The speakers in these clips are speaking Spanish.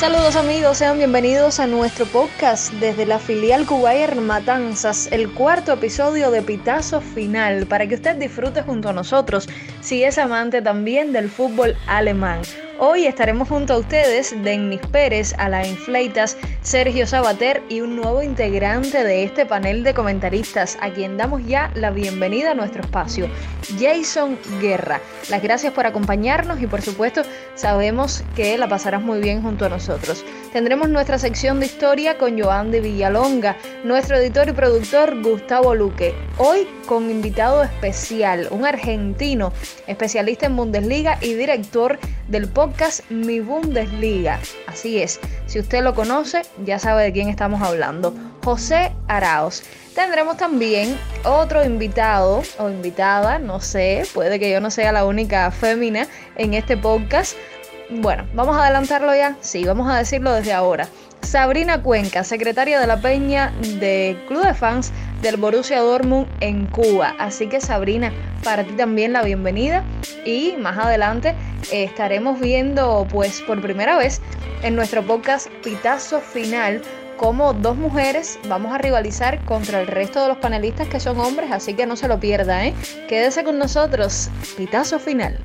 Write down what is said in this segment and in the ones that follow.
Saludos amigos, sean bienvenidos a nuestro podcast desde la filial Cubayer Matanzas, el cuarto episodio de Pitazo Final, para que usted disfrute junto a nosotros si es amante también del fútbol alemán. Hoy estaremos junto a ustedes, Denis Pérez, Alain Fleitas, Sergio Sabater y un nuevo integrante de este panel de comentaristas, a quien damos ya la bienvenida a nuestro espacio, Jason Guerra. Las gracias por acompañarnos y por supuesto sabemos que la pasarás muy bien junto a nosotros. Tendremos nuestra sección de historia con Joan de Villalonga, nuestro editor y productor Gustavo Luque. Hoy con invitado especial, un argentino, especialista en Bundesliga y director del podcast Mi Bundesliga. Así es, si usted lo conoce, ya sabe de quién estamos hablando. José Araos. Tendremos también otro invitado o invitada, no sé, puede que yo no sea la única fémina en este podcast. Bueno, vamos a adelantarlo ya. Sí, vamos a decirlo desde ahora. Sabrina Cuenca, secretaria de la Peña de Club de Fans del Borussia Dortmund en Cuba. Así que Sabrina, para ti también la bienvenida y más adelante estaremos viendo pues por primera vez en nuestro podcast Pitazo Final como dos mujeres vamos a rivalizar contra el resto de los panelistas que son hombres, así que no se lo pierda, ¿eh? Quédese con nosotros, Pitazo Final.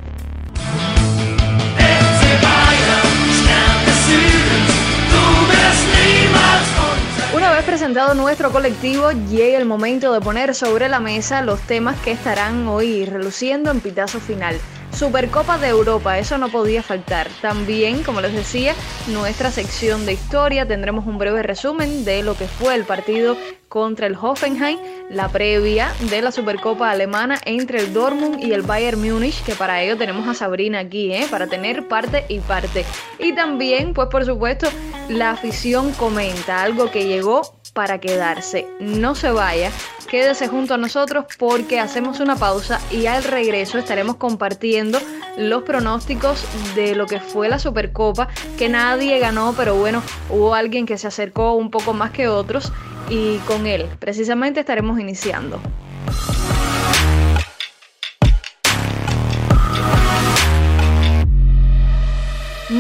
Una vez presentado nuestro colectivo, llega el momento de poner sobre la mesa los temas que estarán hoy reluciendo en Pitazo Final. Supercopa de Europa, eso no podía faltar. También, como les decía, nuestra sección de historia tendremos un breve resumen de lo que fue el partido contra el Hoffenheim, la previa de la Supercopa alemana entre el Dortmund y el Bayern Múnich, que para ello tenemos a Sabrina aquí, ¿eh? para tener parte y parte. Y también, pues por supuesto, la afición comenta, algo que llegó para quedarse. No se vaya, quédese junto a nosotros porque hacemos una pausa y al regreso estaremos compartiendo los pronósticos de lo que fue la Supercopa, que nadie ganó, pero bueno, hubo alguien que se acercó un poco más que otros y con él precisamente estaremos iniciando.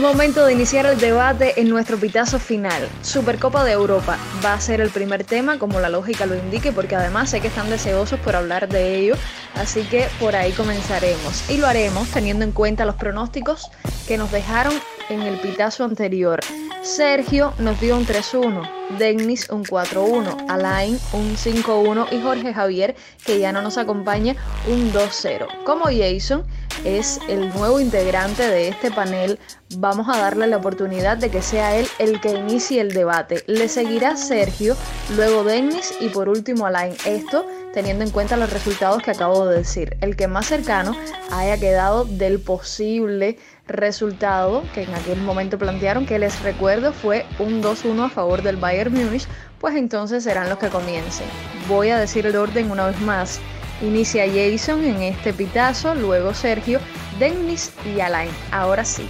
Momento de iniciar el debate en nuestro pitazo final. Supercopa de Europa va a ser el primer tema, como la lógica lo indique, porque además sé que están deseosos por hablar de ello, así que por ahí comenzaremos. Y lo haremos teniendo en cuenta los pronósticos que nos dejaron en el pitazo anterior. Sergio nos dio un 3-1, Denis un 4-1, Alain un 5-1 y Jorge Javier, que ya no nos acompaña, un 2-0. Como Jason es el nuevo integrante de este panel, vamos a darle la oportunidad de que sea él el que inicie el debate. Le seguirá Sergio, luego Denis y por último Alain. Esto teniendo en cuenta los resultados que acabo de decir. El que más cercano haya quedado del posible resultado que en aquel momento plantearon, que les recuerdo fue un 2-1 a favor del Bayern Múnich, pues entonces serán los que comiencen. Voy a decir el orden una vez más. Inicia Jason en este pitazo, luego Sergio, Dennis y Alain. Ahora sí,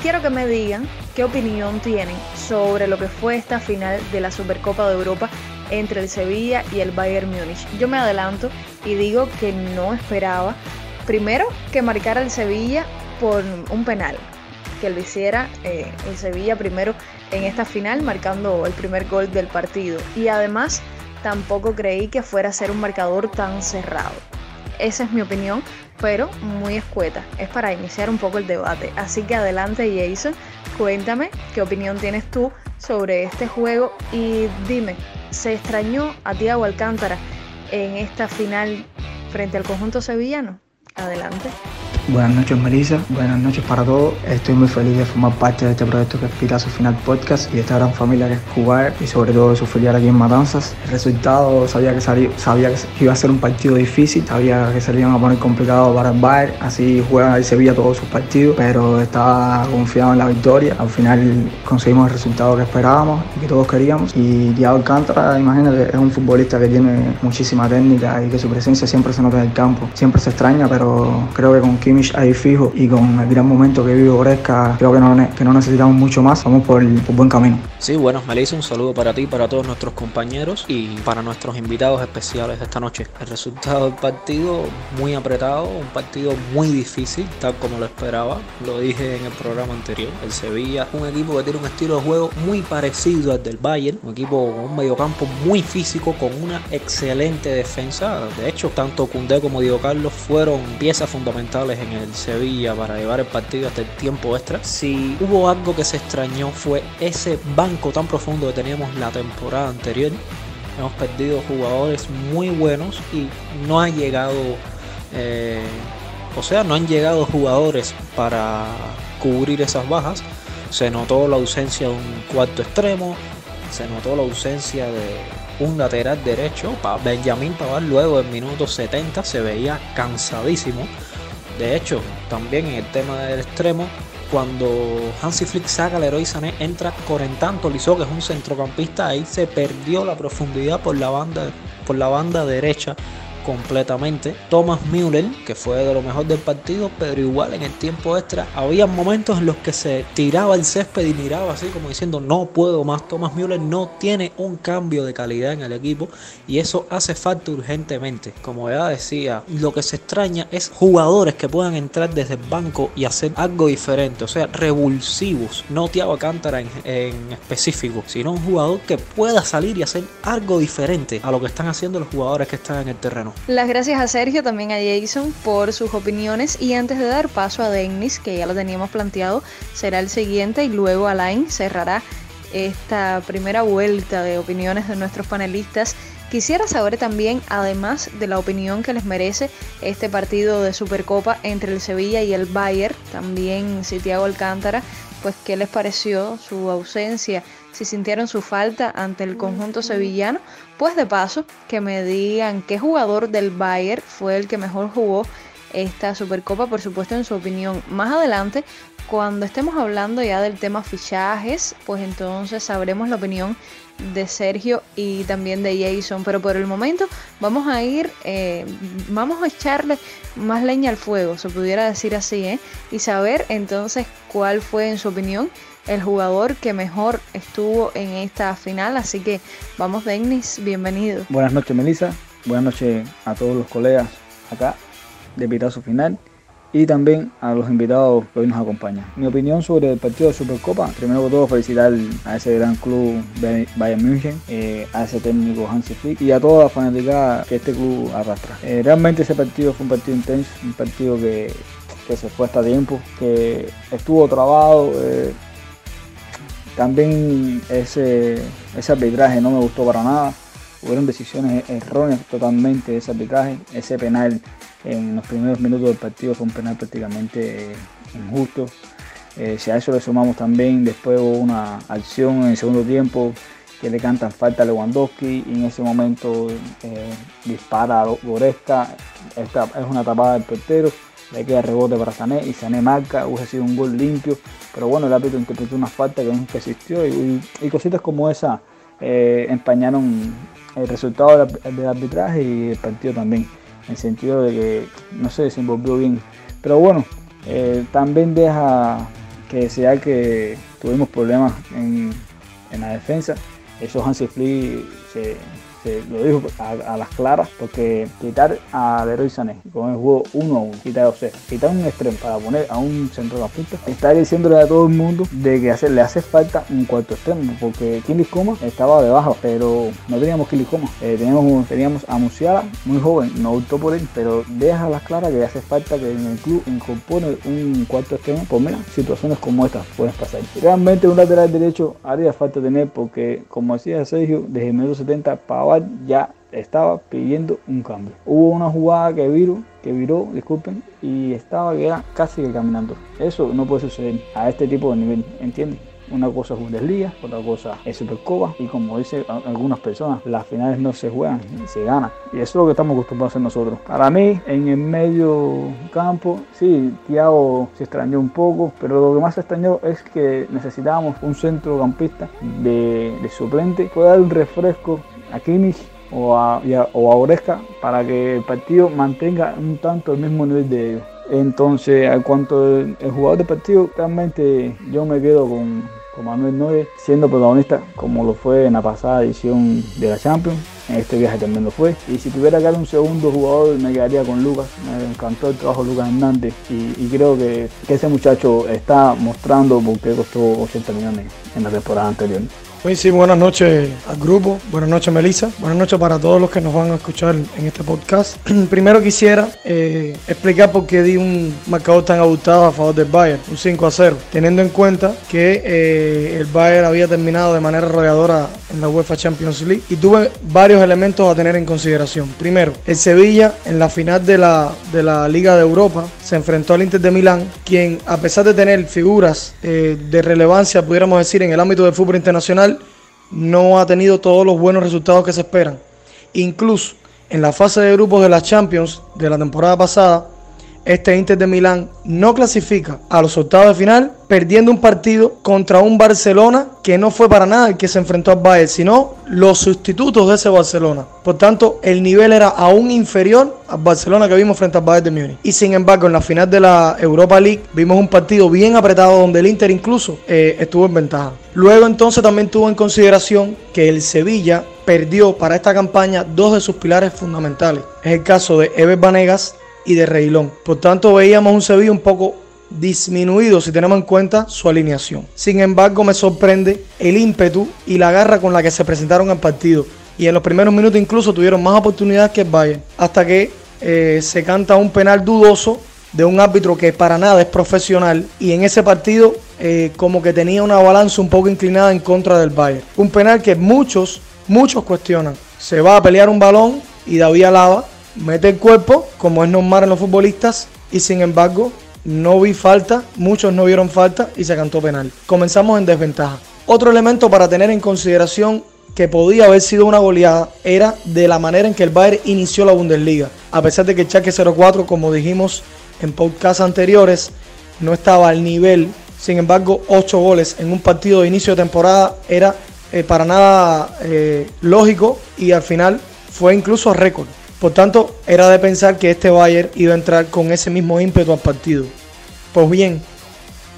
quiero que me digan qué opinión tienen sobre lo que fue esta final de la Supercopa de Europa entre el Sevilla y el Bayern Múnich. Yo me adelanto y digo que no esperaba, primero, que marcara el Sevilla por un penal, que lo hiciera eh, el Sevilla primero en esta final, marcando el primer gol del partido. Y además, tampoco creí que fuera a ser un marcador tan cerrado. Esa es mi opinión, pero muy escueta. Es para iniciar un poco el debate. Así que adelante Jason, cuéntame qué opinión tienes tú sobre este juego y dime, ¿se extrañó a Tiago Alcántara en esta final frente al conjunto sevillano? Adelante. Buenas noches Melissa, buenas noches para todos. Estoy muy feliz de formar parte de este proyecto que es Pitazo Final Podcast y esta gran familia que es Cubar y sobre todo de su filial aquí en Matanzas. El resultado sabía que, sabía que iba a ser un partido difícil, sabía que se le iban a poner complicado para el Bayern, así juega el Sevilla todos sus partidos, pero estaba confiado en la victoria. Al final conseguimos el resultado que esperábamos y que todos queríamos. Y Thiago Alcántara, imagínate, es un futbolista que tiene muchísima técnica y que su presencia siempre se nota en el campo. Siempre se extraña, pero creo que con Kimi Ahí fijo y con el gran momento que vive Goretzka, creo que no, que no necesitamos mucho más, vamos por, el, buen camino. Sí, bueno, Melissa, un saludo para ti, para todos nuestros compañeros y para nuestros invitados especiales esta noche. El resultado del partido muy apretado, un partido muy difícil, tal como lo esperaba, lo dije en el programa anterior. El Sevilla, un equipo que tiene un estilo de juego muy parecido al del Bayern, un equipo con un mediocampo muy físico, con una excelente defensa. De hecho, tanto Cundé como Diego Carlos fueron piezas fundamentales en el Sevilla para llevar el partido hasta el tiempo extra. Si hubo algo que se extrañó fue ese banco tan profundo que teníamos la temporada anterior. Hemos perdido jugadores muy buenos y no ha llegado, eh, o sea, no han llegado jugadores para cubrir esas bajas. Se notó la ausencia de un cuarto extremo, se notó la ausencia de un lateral derecho. Benjamín Pavard luego en minuto 70 se veía cansadísimo. De hecho, también en el tema del extremo, cuando Hansi Flick saca al héroe Sané, entra Corentin Tolisso, que es un centrocampista, ahí se perdió la profundidad por la banda, por la banda derecha completamente. Thomas Müller, que fue de lo mejor del partido, pero igual en el tiempo extra había momentos en los que se tiraba el césped y miraba así como diciendo no puedo más. Thomas Müller no tiene un cambio de calidad en el equipo y eso hace falta urgentemente. Como ya decía, lo que se extraña es jugadores que puedan entrar desde el banco y hacer algo diferente, o sea, revulsivos, no Thiago Cántara en, en específico, sino un jugador que pueda salir y hacer algo diferente a lo que están haciendo los jugadores que están en el terreno. Las gracias a Sergio, también a Jason por sus opiniones y antes de dar paso a Dennis, que ya lo teníamos planteado, será el siguiente y luego Alain cerrará esta primera vuelta de opiniones de nuestros panelistas. Quisiera saber también, además de la opinión que les merece este partido de Supercopa entre el Sevilla y el Bayern, también Santiago Alcántara, pues qué les pareció su ausencia si sintieron su falta ante el conjunto sevillano. Pues de paso, que me digan qué jugador del Bayern fue el que mejor jugó esta Supercopa, por supuesto, en su opinión. Más adelante, cuando estemos hablando ya del tema fichajes, pues entonces sabremos la opinión de Sergio y también de Jason. Pero por el momento vamos a ir, eh, vamos a echarle más leña al fuego, se pudiera decir así, ¿eh? y saber entonces cuál fue, en su opinión, el jugador que mejor estuvo en esta final. Así que vamos, Denis, bienvenido. Buenas noches, Melissa. Buenas noches a todos los colegas acá de Pitazo Final y también a los invitados que hoy nos acompañan. Mi opinión sobre el partido de Supercopa, primero que todo felicitar a ese gran club Bayern München, eh, a ese técnico Hansi Flick y a toda la fanática que este club arrastra. Eh, realmente ese partido fue un partido intenso, un partido que, que se fue hasta tiempo, que estuvo trabado. Eh, también ese, ese arbitraje no me gustó para nada. Hubieron decisiones erróneas totalmente ese arbitraje. Ese penal en los primeros minutos del partido fue un penal prácticamente injusto. Eh, si a eso le sumamos también, después hubo una acción en el segundo tiempo que le cantan falta a Lewandowski y en ese momento eh, dispara a Goretzka. Esta es una tapada del portero le queda rebote para Sané y Sané marca, hubiese sido un gol limpio, pero bueno, el árbitro interpretó una falta que nunca existió y, cositas como esa eh, empañaron el resultado del, arbitraje y el partido también, en el sentido de que no se desenvolvió bien. Pero bueno, eh, también deja que desear que tuvimos problemas en, la defensa. Eso Hansi Flick se, lo dijo a, las claras, porque quitar a Leroy Sané con el juego 1 a 1, quitar, o sea, quitar un extremo para poner a un centrocampista, está diciéndole a todo el mundo de que le hace falta un cuarto extremo, porque Kili Coma estaba debajo, pero no teníamos Kili Coma, eh, teníamos, teníamos a Musiala, muy joven, no optó por él, pero deja a las claras que le hace falta que en el club incorpore un cuarto extremo, pues mira, situaciones como estas pueden pasar. Realmente un lateral derecho haría falta tener, porque como decía Sergio, desde el minuto 70 para ya estaba pidiendo un cambio. Hubo una jugada que viró, que viró, disculpen, y estaba ya casi caminando. Eso no puede suceder a este tipo de nivel, ¿entienden? Una cosa es Bundesliga, otra cosa es Supercopa y como dicen algunas personas, las finales no se juegan, se ganan. Y eso es lo que estamos acostumbrados a hacer nosotros. Para mí, en el medio campo, sí, Thiago se extrañó un poco, pero lo que más se extrañó es que necesitábamos un centrocampista de, de suplente, puede dar un refresco a Kimmich o a, o a Oresca para que el partido mantenga un tanto el mismo nivel de ellos. Entonces, en cuanto al jugador del partido, realmente yo me quedo con, con Manuel Neuer siendo protagonista como lo fue en la pasada edición de la Champions. En este viaje también lo fue. Y si tuviera que dar un segundo jugador, me quedaría con Lucas. Me encantó el trabajo de Lucas Hernández. Y, creo que, que, ese muchacho está mostrando por qué costó 80 millones en la temporada anterior. Pues sí, buenas noches al grupo, buenas noches Melissa, buenas noches para todos los que nos van a escuchar en este podcast. Primero quisiera eh, explicar por qué di un marcador tan abultado a favor del Bayern, un 5 a 0, teniendo en cuenta que eh, el Bayern había terminado de manera arrolladora en la UEFA Champions League y tuve varios elementos a tener en consideración. Primero, el Sevilla en la final de la, de la Liga de Europa se enfrentó al Inter de Milán, quien a pesar de tener figuras eh, de relevancia, pudiéramos decir, en el ámbito del fútbol internacional, no ha tenido todos los buenos resultados que se esperan. Incluso en la fase de grupos de la Champions de la temporada pasada, este Inter de Milán no clasifica a los octavos de final, perdiendo un partido contra un Barcelona que no fue para nada el que se enfrentó al Bayern, sino los sustitutos de ese Barcelona. Por tanto, el nivel era aún inferior al Barcelona que vimos frente al Bayern de Múnich. Y sin embargo, en la final de la Europa League vimos un partido bien apretado donde el Inter incluso eh, estuvo en ventaja. Luego entonces también tuvo en consideración que el Sevilla perdió para esta campaña dos de sus pilares fundamentales. Es el caso de Ever Banegas y de Reilón. Por tanto, veíamos un Sevilla un poco disminuido si tenemos en cuenta su alineación. Sin embargo, me sorprende el ímpetu y la garra con la que se presentaron al partido. Y en los primeros minutos incluso tuvieron más oportunidades que el Bayern. Hasta que eh, se canta un penal dudoso de un árbitro que para nada es profesional. Y en ese partido eh, como que tenía una balanza un poco inclinada en contra del Bayern. Un penal que muchos, muchos cuestionan. Se va a pelear un balón y David Alaba mete el cuerpo, como es normal en los futbolistas, y sin embargo no vi falta, muchos no vieron falta y se cantó penal. Comenzamos en desventaja. Otro elemento para tener en consideración que podía haber sido una goleada era de la manera en que el Bayern inició la Bundesliga. A pesar de que el Chaque 04, como dijimos en podcasts anteriores, no estaba al nivel. Sin embargo, 8 goles en un partido de inicio de temporada era eh, para nada eh, lógico y al final fue incluso récord. Por tanto, era de pensar que este Bayern iba a entrar con ese mismo ímpetu al partido. Pues bien,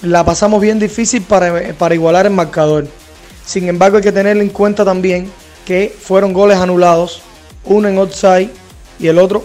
la pasamos bien difícil para, para igualar el marcador. Sin embargo, hay que tener en cuenta también que fueron goles anulados, uno en outside y el otro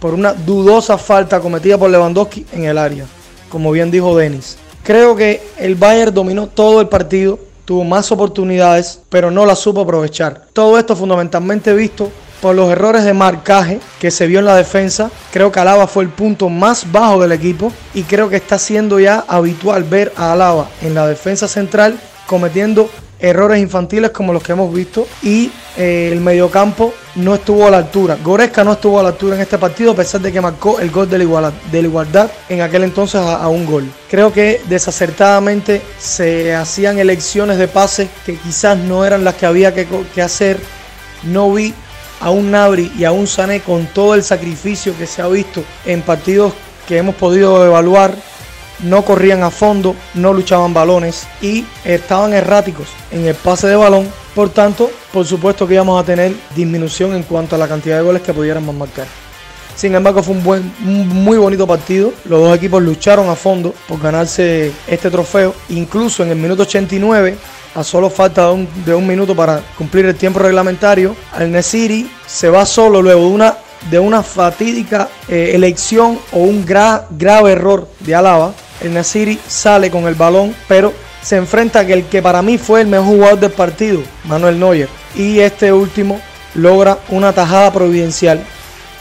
por una dudosa falta cometida por Lewandowski en el área, como bien dijo Denis. Creo que el Bayern dominó todo el partido, tuvo más oportunidades, pero no las supo aprovechar. Todo esto fundamentalmente visto por los errores de marcaje que se vio en la defensa. Creo que Alaba fue el punto más bajo del equipo y creo que está siendo ya habitual ver a Alaba en la defensa central cometiendo errores infantiles como los que hemos visto y eh, el mediocampo no estuvo a la altura. Goresca no estuvo a la altura en este partido a pesar de que marcó el gol de la igualdad, de la igualdad en aquel entonces a, un gol. Creo que desacertadamente se hacían elecciones de pase que quizás no eran las que había que, que hacer. No vi a un Nabri y a un Sané con todo el sacrificio que se ha visto en partidos que hemos podido evaluar, no corrían a fondo, no luchaban balones y estaban erráticos en el pase de balón. Por tanto, por supuesto que íbamos a tener disminución en cuanto a la cantidad de goles que pudiéramos marcar. Sin embargo, fue un, buen, muy bonito partido. Los dos equipos lucharon a fondo por ganarse este trofeo. Incluso en el minuto 89 a solo falta de un, minuto para cumplir el tiempo reglamentario, Al Nesiri se va solo luego de una, fatídica eh, elección o un grave error de Alaba. El Nesiri sale con el balón, pero se enfrenta a el que para mí fue el mejor jugador del partido, Manuel Neuer. Y este último logra una tajada providencial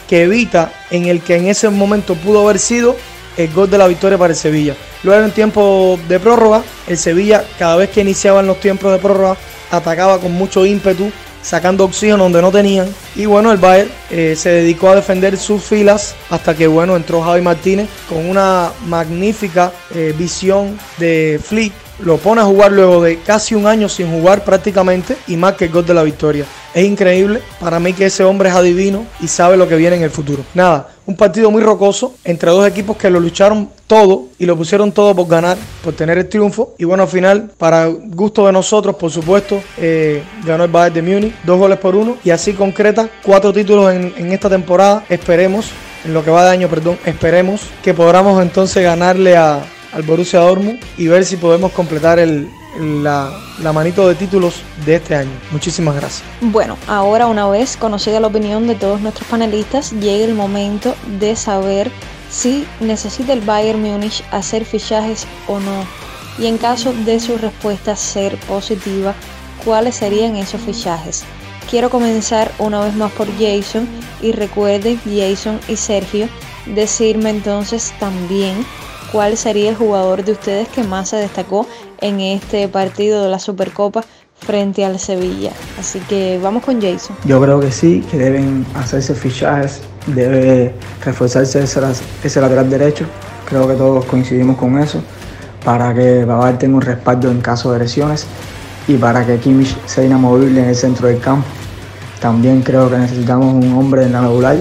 que evita en el que en ese momento pudo haber sido el gol de la victoria para el Sevilla. Luego en tiempo de prórroga, el Sevilla cada vez que iniciaban los tiempos de prórroga atacaba con mucho ímpetu, sacando oxígeno donde no tenían. Y bueno, el Bayern eh, se dedicó a defender sus filas hasta que bueno entró Javi Martínez con una magnífica eh, visión de Flick. Lo pone a jugar luego de casi un año sin jugar prácticamente y más que el gol de la victoria. Es increíble para mí que ese hombre es adivino y sabe lo que viene en el futuro. Nada, un partido muy rocoso entre dos equipos que lo lucharon todo y lo pusieron todo por ganar, por tener el triunfo. Y bueno, al final, para gusto de nosotros, por supuesto, eh, ganó el Bayern de Múnich, dos goles por uno. Y así concreta, cuatro títulos en, en esta temporada. Esperemos en lo que va de año, perdón, esperemos que podamos entonces ganarle a, al Borussia Dortmund y ver si podemos completar el, la, manito de títulos de este año. Muchísimas gracias. Bueno, ahora una vez conocida la opinión de todos nuestros panelistas, llega el momento de saber si necesita el Bayern Múnich hacer fichajes o no. Y en caso de su respuesta ser positiva, ¿cuáles serían esos fichajes? Quiero comenzar una vez más por Jason y recuerde Jason y Sergio decirme entonces también cuál sería el jugador de ustedes que más se destacó en este partido de la Supercopa frente al Sevilla. Así que vamos con Jason. Yo creo que sí, que deben hacerse fichajes, debe reforzarse ese, lateral derecho. Creo que todos coincidimos con eso, para que Babar tenga un respaldo en caso de lesiones y para que Kimmich sea inamovible en el centro del campo. También creo que necesitamos un hombre en la medular,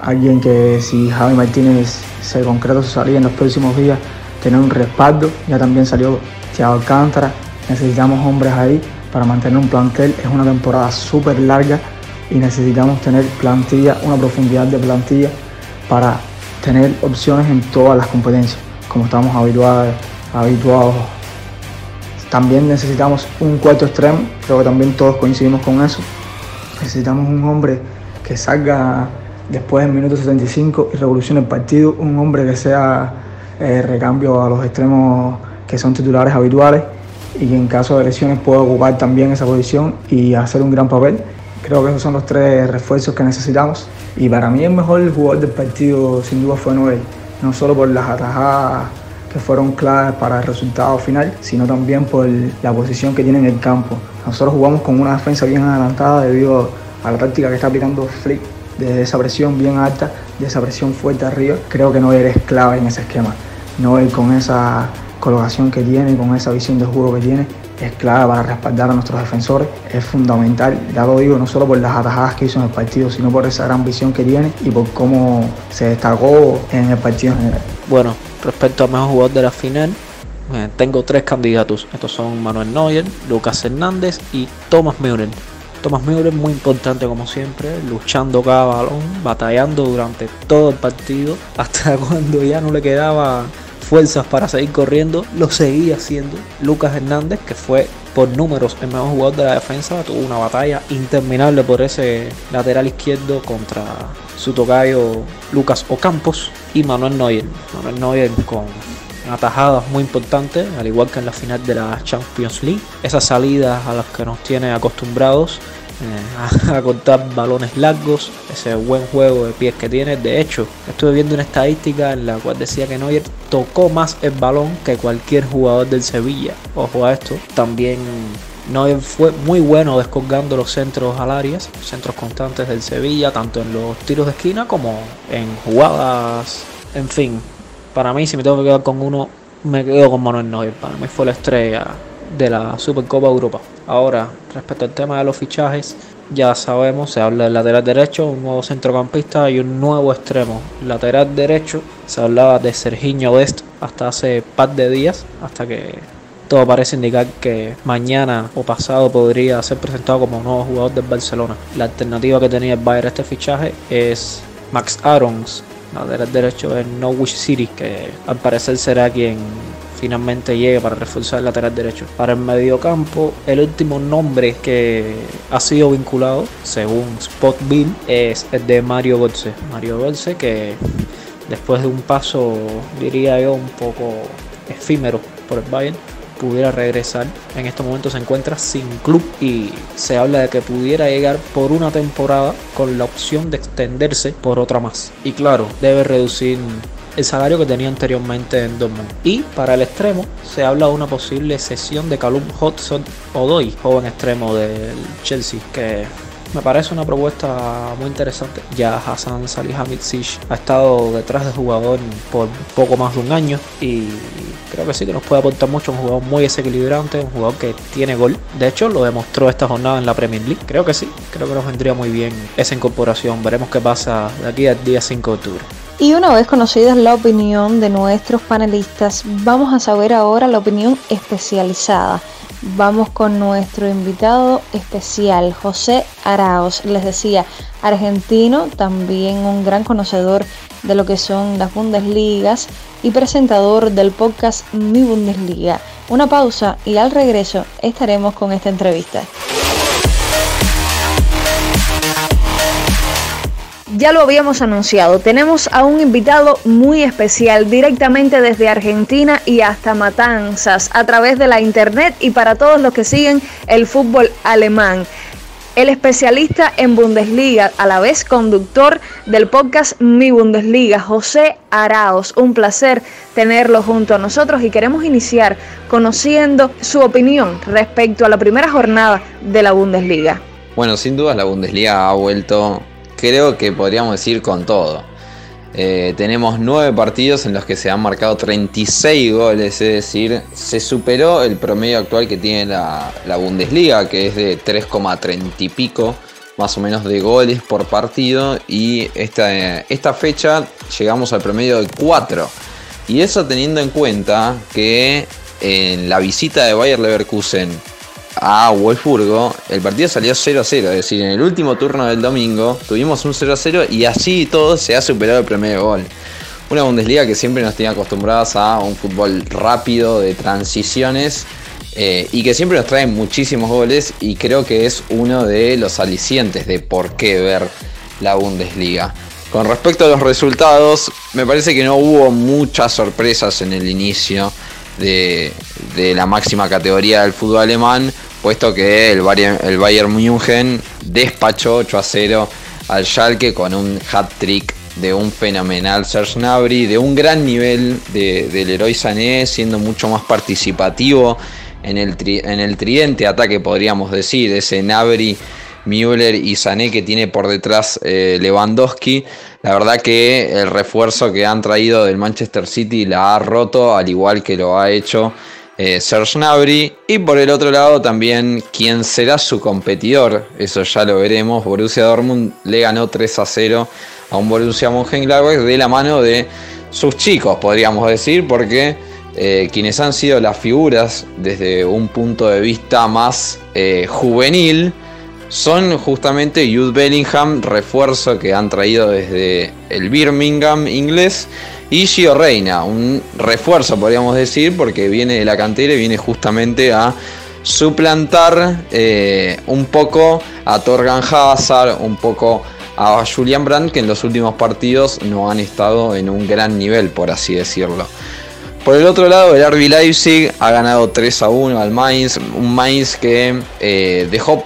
alguien que si Javi Martínez se concreta su salida en los próximos días, tener un respaldo. Ya también salió Thiago Alcántara, necesitamos hombres ahí para mantener un plantel. Es una temporada súper larga y necesitamos tener plantilla, una profundidad de plantilla para tener opciones en todas las competencias, como estamos habituados. También necesitamos un cuarto extremo, creo que también todos coincidimos con eso. Necesitamos un hombre que salga después del minuto 75 y revolucione el partido, un hombre que sea eh, recambio a los extremos que son titulares habituales y en caso de lesiones pueda ocupar también esa posición y hacer un gran papel. Creo que esos son los tres refuerzos que necesitamos y para mí el mejor jugador del partido sin duda fue Noel, no solo por las atajadas que fueron claves para el resultado final, sino también por la posición que tiene en el campo. Nosotros jugamos con una defensa bien adelantada debido a la táctica que está aplicando Flick de esa presión bien alta, de esa presión fuerte arriba. Creo que Noel es clave en ese esquema. Noel con esa colocación que tiene, con esa visión de juego que tiene, es clave para respaldar a nuestros defensores, es fundamental, ya lo digo, no solo por las atajadas que hizo en el partido, sino por esa gran visión que tiene y por cómo se destacó en el partido en general. Bueno, respecto al mejor jugador de la final, eh, tengo tres candidatos. Estos son Manuel Neuer, Lucas Hernández y Thomas Müller. Thomas Müller muy importante como siempre, luchando cada balón, batallando durante todo el partido, hasta cuando ya no le quedaba fuerzas para seguir corriendo, lo seguía haciendo. Lucas Hernández, que fue por números el mejor jugador de la defensa, tuvo una batalla interminable por ese lateral izquierdo contra su tocayo Lucas Ocampos y Manuel Neuer. Manuel Neuer con atajadas muy importantes, al igual que en la final de la Champions League. Esas salidas a las que nos tiene acostumbrados eh, a, cortar balones largos, ese buen juego de pies que tiene. De hecho, estuve viendo una estadística en la cual decía que Neuer tocó más el balón que cualquier jugador del Sevilla. Ojo a esto. También Neuer fue muy bueno descolgando los centros al área, centros constantes del Sevilla, tanto en los tiros de esquina como en jugadas. En fin, para mí, si me tengo que quedar con uno, me quedo con Manuel Neuer. Para mí fue la estrella de la Supercopa Europa. Ahora, respecto al tema de los fichajes, ya sabemos, se habla del lateral derecho, un nuevo centrocampista y un nuevo extremo. Lateral derecho, se hablaba de Serginho West hasta hace par de días, hasta que todo parece indicar que mañana o pasado podría ser presentado como nuevo jugador del Barcelona. La alternativa que tenía el Bayern a este fichaje es Max Arons, lateral derecho de Norwich City, que al parecer será quien finalmente llegue para reforzar el lateral derecho. Para el mediocampo, el último nombre que ha sido vinculado, según Spotbill, es el de Mario Götze. Mario Götze que después de un paso, diría yo, un poco efímero por el Bayern, pudiera regresar. En estos momentos se encuentra sin club y se habla de que pudiera llegar por una temporada con la opción de extenderse por otra más. Y claro, debe reducir el salario que tenía anteriormente en Dortmund. Y para el extremo se habla de una posible cesión de Calum Hudson Odoi, joven extremo del Chelsea, que me parece una propuesta muy interesante. Ya Hassan Salihamidzic ha estado detrás del jugador por poco más de un año y creo que sí que nos puede aportar mucho. Un jugador muy desequilibrante, un jugador que tiene gol. De hecho, lo demostró esta jornada en la Premier League. Creo que sí, creo que nos vendría muy bien esa incorporación. Veremos qué pasa de aquí al día 5 de octubre. Y una vez conocida la opinión de nuestros panelistas, vamos a saber ahora la opinión especializada. Vamos con nuestro invitado especial, José Araos. Les decía, argentino, también un gran conocedor de lo que son las Bundesligas y presentador del podcast Mi Bundesliga. Una pausa y al regreso estaremos con esta entrevista. Ya lo habíamos anunciado, tenemos a un invitado muy especial directamente desde Argentina y hasta Matanzas a través de la internet y para todos los que siguen el fútbol alemán. El especialista en Bundesliga, a la vez conductor del podcast Mi Bundesliga, José Araos. Un placer tenerlo junto a nosotros y queremos iniciar conociendo su opinión respecto a la primera jornada de la Bundesliga. Bueno, sin duda la Bundesliga ha vuelto creo que podríamos decir con todo. Eh, tenemos nueve partidos en los que se han marcado 36 goles, es decir, se superó el promedio actual que tiene la, Bundesliga, que es de 3,30 y pico más o menos de goles por partido y esta, esta fecha llegamos al promedio de 4. Y eso teniendo en cuenta que en la visita de Bayer Leverkusen a Wolfsburgo, el partido salió 0 a 0. Es decir, en el último turno del domingo tuvimos un 0 a 0 y así todo se ha superado el primer gol. Una Bundesliga que siempre nos tiene acostumbrados a un fútbol rápido, de transiciones eh, y que siempre nos trae muchísimos goles. Y creo que es uno de los alicientes de por qué ver la Bundesliga. Con respecto a los resultados, me parece que no hubo muchas sorpresas en el inicio de la máxima categoría del fútbol alemán puesto que el Bayern, el Bayern München despachó 8 a 0 al Schalke con un hat-trick de un fenomenal Serge Gnabry, de un gran nivel de, del héroe Sané, siendo mucho más participativo en el, en el tridente ataque, podríamos decir, ese Gnabry, Müller y Sané que tiene por detrás eh, Lewandowski. La verdad que el refuerzo que han traído del Manchester City la ha roto, al igual que lo ha hecho eh, Serge Gnabry. Y por el otro lado también quién será su competidor, eso ya lo veremos. Borussia Dortmund le ganó 3 a 0 a un Borussia Mönchengladbach de la mano de sus chicos, podríamos decir, porque eh, quienes han sido las figuras desde un punto de vista más eh, juvenil son justamente Jude Bellingham, refuerzo que han traído desde el Birmingham inglés y Gio Reina, un refuerzo podríamos decir, porque viene de la cantera y viene justamente a suplantar eh, un poco a Torgan Hazard, un poco a Julian Brandt, que en los últimos partidos no han estado en un gran nivel, por así decirlo. Por el otro lado, el RB Leipzig ha ganado 3 a 1 al Mainz, un Mainz que eh, dejó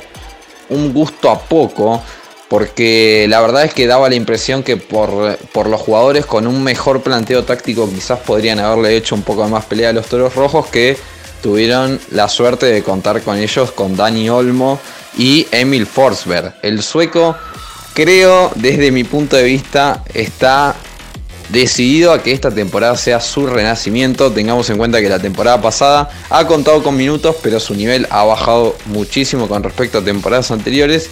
un gusto a poco porque la verdad es que daba la impresión que por, los jugadores con un mejor planteo táctico quizás podrían haberle hecho un poco más pelea a los Toros Rojos que tuvieron la suerte de contar con ellos, con Dani Olmo y Emil Forsberg. El sueco creo desde mi punto de vista está decidido a que esta temporada sea su renacimiento. Tengamos en cuenta que la temporada pasada ha contado con minutos, pero su nivel ha bajado muchísimo con respecto a temporadas anteriores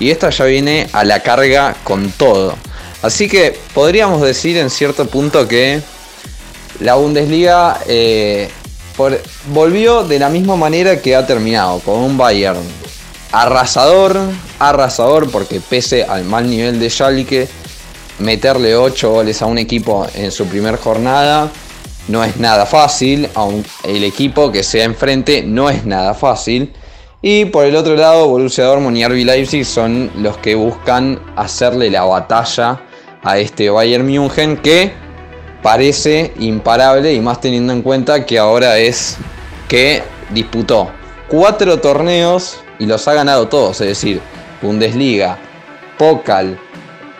y esta ya viene a la carga con todo. Así que podríamos decir en cierto punto que la Bundesliga eh, volvió de la misma manera que ha terminado, con un Bayern arrasador, arrasador, porque pese al mal nivel de Schalke, meterle 8 goles a un equipo en su primer jornada no es nada fácil, aun el equipo que sea enfrente no es nada fácil. Y por el otro lado, Borussia Dortmund y RB Leipzig son los que buscan hacerle la batalla a este Bayern München que parece imparable y más teniendo en cuenta que ahora es que disputó cuatro torneos y los ha ganado todos, es decir, Bundesliga, Pokal,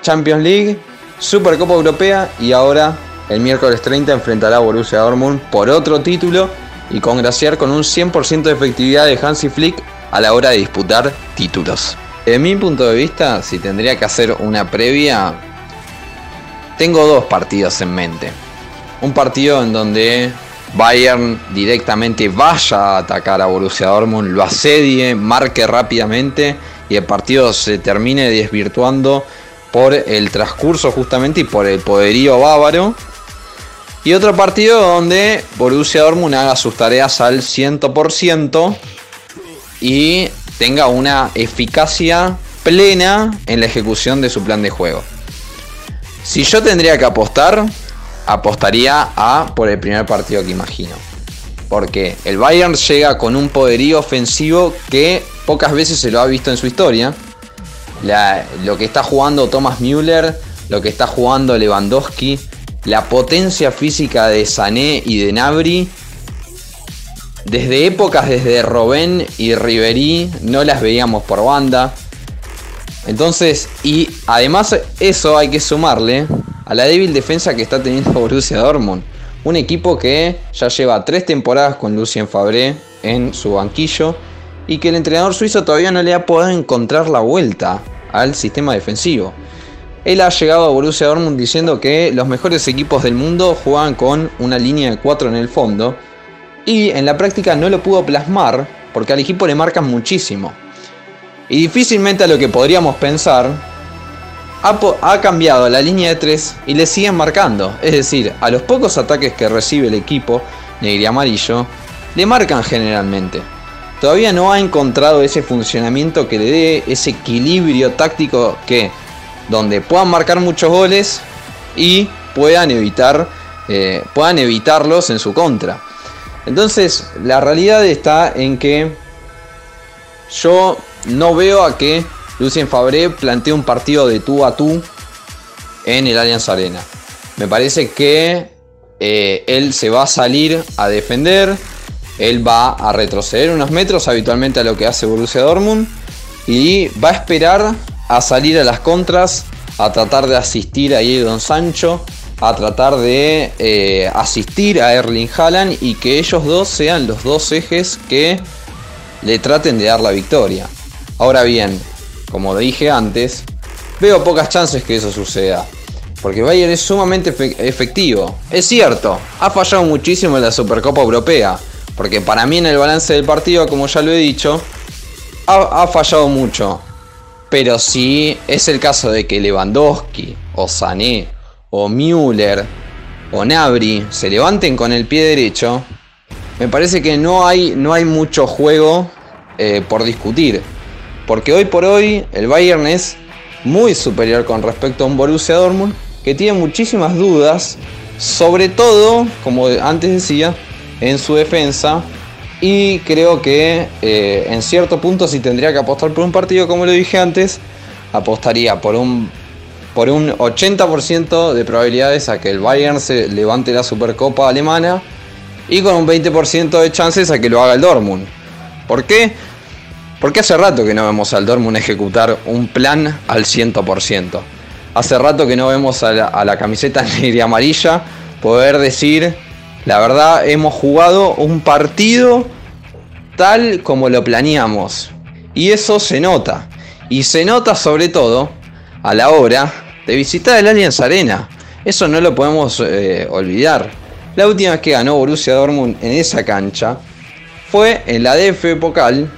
Champions League, Supercopa Europea y ahora el miércoles 30 enfrentará a Borussia Dortmund por otro título y congraciar con un 100% de efectividad de Hansi Flick a la hora de disputar títulos. Desde mi punto de vista, si tendría que hacer una previa, tengo dos partidos en mente. Un partido en donde Bayern directamente vaya a atacar a Borussia Dortmund, lo asedie, marque rápidamente y el partido se termine desvirtuando por el transcurso justamente y por el poderío bávaro y otro partido donde Borussia Dortmund haga sus tareas al 100% y tenga una eficacia plena en la ejecución de su plan de juego. Si yo tendría que apostar, apostaría a por el primer partido que imagino. Porque el Bayern llega con un poderío ofensivo que pocas veces se lo ha visto en su historia. lo que está jugando Thomas Müller, lo que está jugando Lewandowski, la potencia física de Sané y de Nabri. Desde épocas desde Robén y Riverí no las veíamos por banda. Entonces, y además eso hay que sumarle a la débil defensa que está teniendo Borussia Dortmund. Un equipo que ya lleva tres temporadas con Lucien Fabré en su banquillo y que el entrenador suizo todavía no le ha podido encontrar la vuelta al sistema defensivo. Él ha llegado a Borussia Dortmund diciendo que los mejores equipos del mundo juegan con una línea de 4 en el fondo y en la práctica no lo pudo plasmar porque al equipo le marcan muchísimo. Y difícilmente a lo que podríamos pensar, ha, cambiado la línea de 3 y le siguen marcando. Es decir, a los pocos ataques que recibe el equipo negro y amarillo, le marcan generalmente. Todavía no ha encontrado ese funcionamiento que le dé ese equilibrio táctico que donde puedan marcar muchos goles y puedan evitar eh, puedan evitarlos en su contra. Entonces, la realidad está en que yo no veo a que Lucien Fabré plantee un partido de tú a tú en el Allianz Arena. Me parece que eh, él se va a salir a defender, él va a retroceder unos metros habitualmente a lo que hace Borussia Dortmund y va a esperar a salir a las contras, a tratar de asistir a Don Sancho, a tratar de eh, asistir a Erling Haaland y que ellos dos sean los dos ejes que le traten de dar la victoria. Ahora bien, como dije antes, veo pocas chances que eso suceda. Porque Bayern es sumamente efectivo. Es cierto, ha fallado muchísimo en la Supercopa Europea. Porque para mí en el balance del partido, como ya lo he dicho, ha, fallado mucho. Pero si es el caso de que Lewandowski, o Sané, o Müller, o Nabri se levanten con el pie derecho, me parece que no hay, no hay mucho juego eh, por discutir. Porque hoy por hoy el Bayern es muy superior con respecto a un Borussia Dortmund que tiene muchísimas dudas, sobre todo, como antes decía, en su defensa. Y creo que eh, en cierto punto si tendría que apostar por un partido, como lo dije antes, apostaría por un, por un 80% de probabilidades a que el Bayern se levante la Supercopa alemana y con un 20% de chances a que lo haga el Dortmund. ¿Por qué? Porque hace rato que no vemos al Dortmund ejecutar un plan al 100%. Hace rato que no vemos a la, camiseta negra y amarilla poder decir, la verdad, hemos jugado un partido tal como lo planeamos. Y eso se nota. Y se nota sobre todo a la hora de visitar el Allianz Arena. Eso no lo podemos eh, olvidar. La última vez que ganó Borussia Dortmund en esa cancha fue en la DF Pokal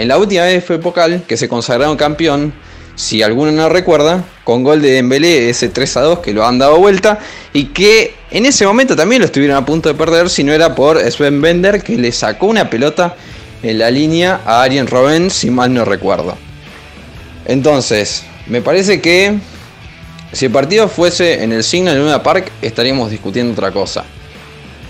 en la última fue Pokal que se consagraron campeón, si alguno no recuerda, con gol de Dembélé, ese 3 a 2 que lo han dado vuelta y que en ese momento también lo estuvieron a punto de perder si no era por Sven Bender que le sacó una pelota en la línea a Arjen Robben, si mal no recuerdo. Entonces, me parece que si el partido fuese en el Signal Luna Park estaríamos discutiendo otra cosa.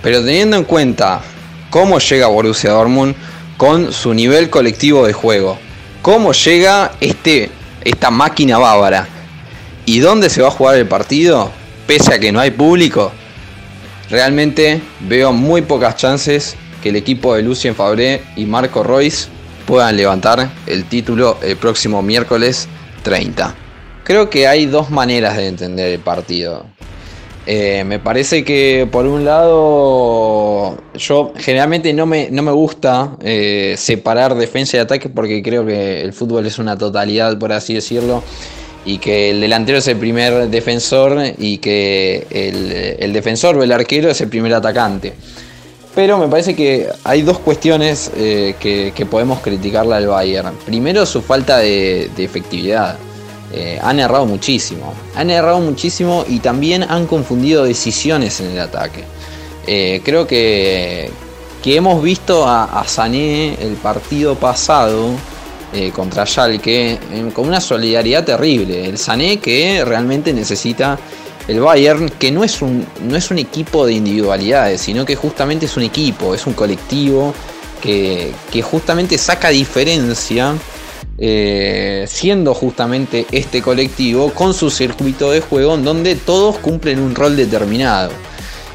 Pero teniendo en cuenta cómo llega Borussia Dortmund, con su nivel colectivo de juego. ¿Cómo llega este, esta máquina bávara? ¿Y dónde se va a jugar el partido? Pese a que no hay público. Realmente veo muy pocas chances que el equipo de Lucien Fabré y Marco Royce puedan levantar el título el próximo miércoles 30. Creo que hay dos maneras de entender el partido. Eh, me parece que por un lado, yo generalmente no me, no me gusta eh, separar defensa y ataque porque creo que el fútbol es una totalidad, por así decirlo, y que el delantero es el primer defensor y que el, defensor o el arquero es el primer atacante. Pero me parece que hay dos cuestiones eh, que, podemos criticarle al Bayern. Primero, su falta de efectividad. Eh, han errado muchísimo. Han errado muchísimo y también han confundido decisiones en el ataque. Eh, creo que, que, hemos visto a, Sané el partido pasado contra Schalke con una solidaridad terrible. El Sané que realmente necesita el Bayern, que no es, un, no es un equipo de individualidades, sino que justamente es un equipo, es un colectivo que, justamente saca diferencia, eh, siendo justamente este colectivo con su circuito de juego en donde todos cumplen un rol determinado.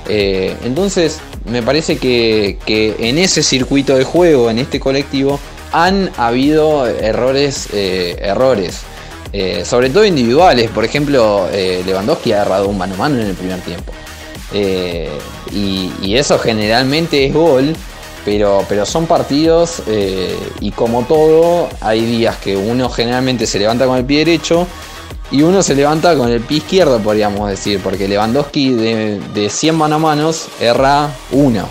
Eh, entonces, me parece que, en ese circuito de juego, en este colectivo, han habido errores, eh, errores eh, sobre todo individuales. Por ejemplo, eh, Lewandowski ha agarrado un mano a mano en el primer tiempo. Eh, y, eso generalmente es gol, pero, pero son partidos y como todo, hay días que uno generalmente se levanta con el pie derecho y uno se levanta con el pie izquierdo, podríamos decir, porque Lewandowski de, de 100 mano a manos erra 1,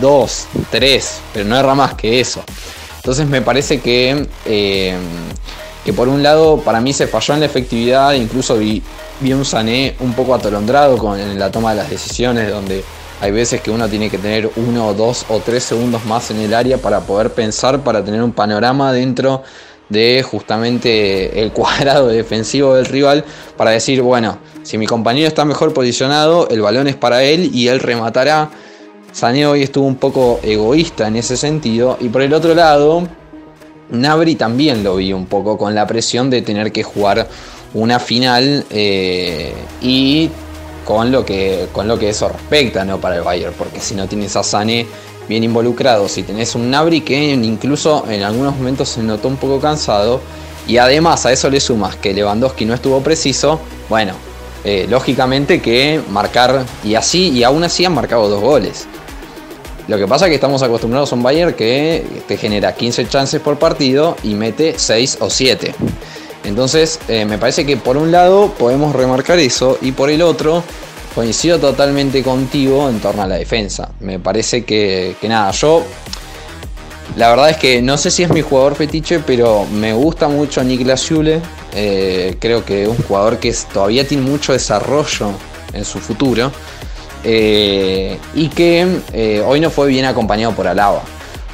2, 3, pero no erra más que eso. Entonces me parece que que por un lado para mí se falló en la efectividad, incluso vi, un Sané un poco atolondrado con la toma de las decisiones, donde hay veces que uno tiene que tener uno, dos o tres segundos más en el área para poder pensar, para tener un panorama dentro de justamente el cuadrado defensivo del rival, para decir, bueno, si mi compañero está mejor posicionado, el balón es para él y él rematará. Sané hoy estuvo un poco egoísta en ese sentido. Y por el otro lado, Nabri también lo vi un poco con la presión de tener que jugar una final eh, y con lo, que, con lo que eso respecta ¿no? para el Bayern, porque si no tienes a Sané bien involucrado, si tenés un Nabri que incluso en algunos momentos se notó un poco cansado, y además a eso le sumas que Lewandowski no estuvo preciso, bueno, eh, lógicamente que marcar, y así, y aún así han marcado dos goles. Lo que pasa es que estamos acostumbrados a un Bayern que te genera 15 chances por partido y mete 6 o 7. Entonces, eh, me parece que por un lado podemos remarcar eso y por el otro, coincido totalmente contigo en torno a la defensa. Me parece que, nada, yo la verdad es que no sé si es mi jugador fetiche, pero me gusta mucho Niklas Schule. Eh, creo que es un jugador que todavía tiene mucho desarrollo en su futuro. Eh, y que eh, hoy no fue bien acompañado por Alaba.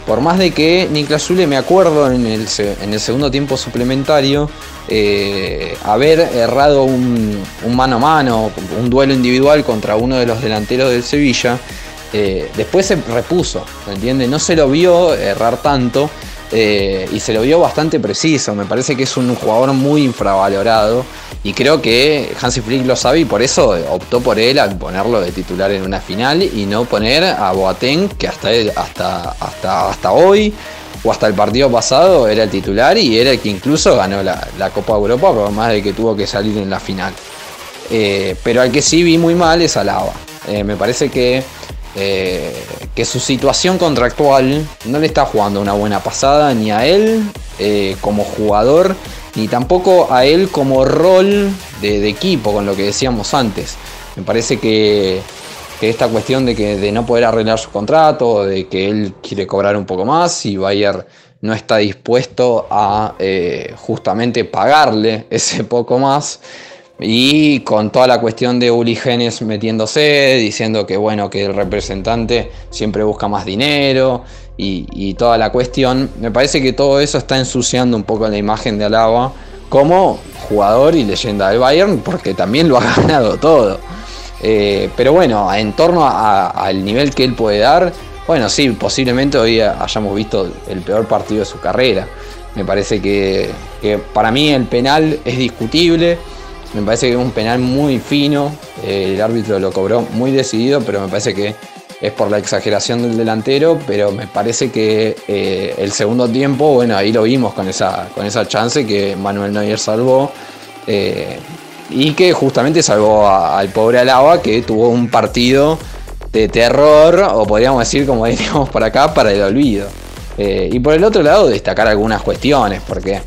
Por más de que Niklas Zule, me acuerdo en el, segundo tiempo suplementario, eh, haber errado un, mano a mano, un duelo individual contra uno de los delanteros del Sevilla, después se repuso, ¿entiende? No se lo vio errar tanto eh, y se lo vio bastante preciso. Me parece que es un jugador muy infravalorado. Y creo que Hansi Flick lo sabe y por eso optó por él al ponerlo de titular en una final y no poner a Boateng, que hasta, hasta, hasta, hasta hoy o hasta el partido pasado era el titular y era el que incluso ganó la, Copa Europa, por más de que tuvo que salir en la final. Eh, pero al que sí vi muy mal es Alaba. Eh, me parece que eh, que su situación contractual no le está jugando una buena pasada ni a él eh, como jugador, ni tampoco a él como rol de, equipo, con lo que decíamos antes. Me parece que, esta cuestión de, que, no poder arreglar su contrato, de que él quiere cobrar un poco más y Bayer no está dispuesto a eh, justamente pagarle ese poco más. Y con toda la cuestión de Uli Genes metiéndose, diciendo que bueno, que el representante siempre busca más dinero y, toda la cuestión, me parece que todo eso está ensuciando un poco la imagen de Alaba como jugador y leyenda del Bayern, porque también lo ha ganado todo. Eh, pero bueno, en torno al nivel que él puede dar, bueno, sí, posiblemente hoy hayamos visto el peor partido de su carrera. Me parece que para mí el penal es discutible me parece que es un penal muy fino. Eh, el árbitro lo cobró muy decidido, pero me parece que es por la exageración del delantero. Pero me parece que eh, el segundo tiempo, bueno, ahí lo vimos con esa, con esa chance que Manuel Neuer salvó. Eh, y que justamente salvó al pobre Alaba, que tuvo un partido de terror, o podríamos decir, como diríamos por acá, para el olvido. y por el otro lado, destacar algunas cuestiones, porque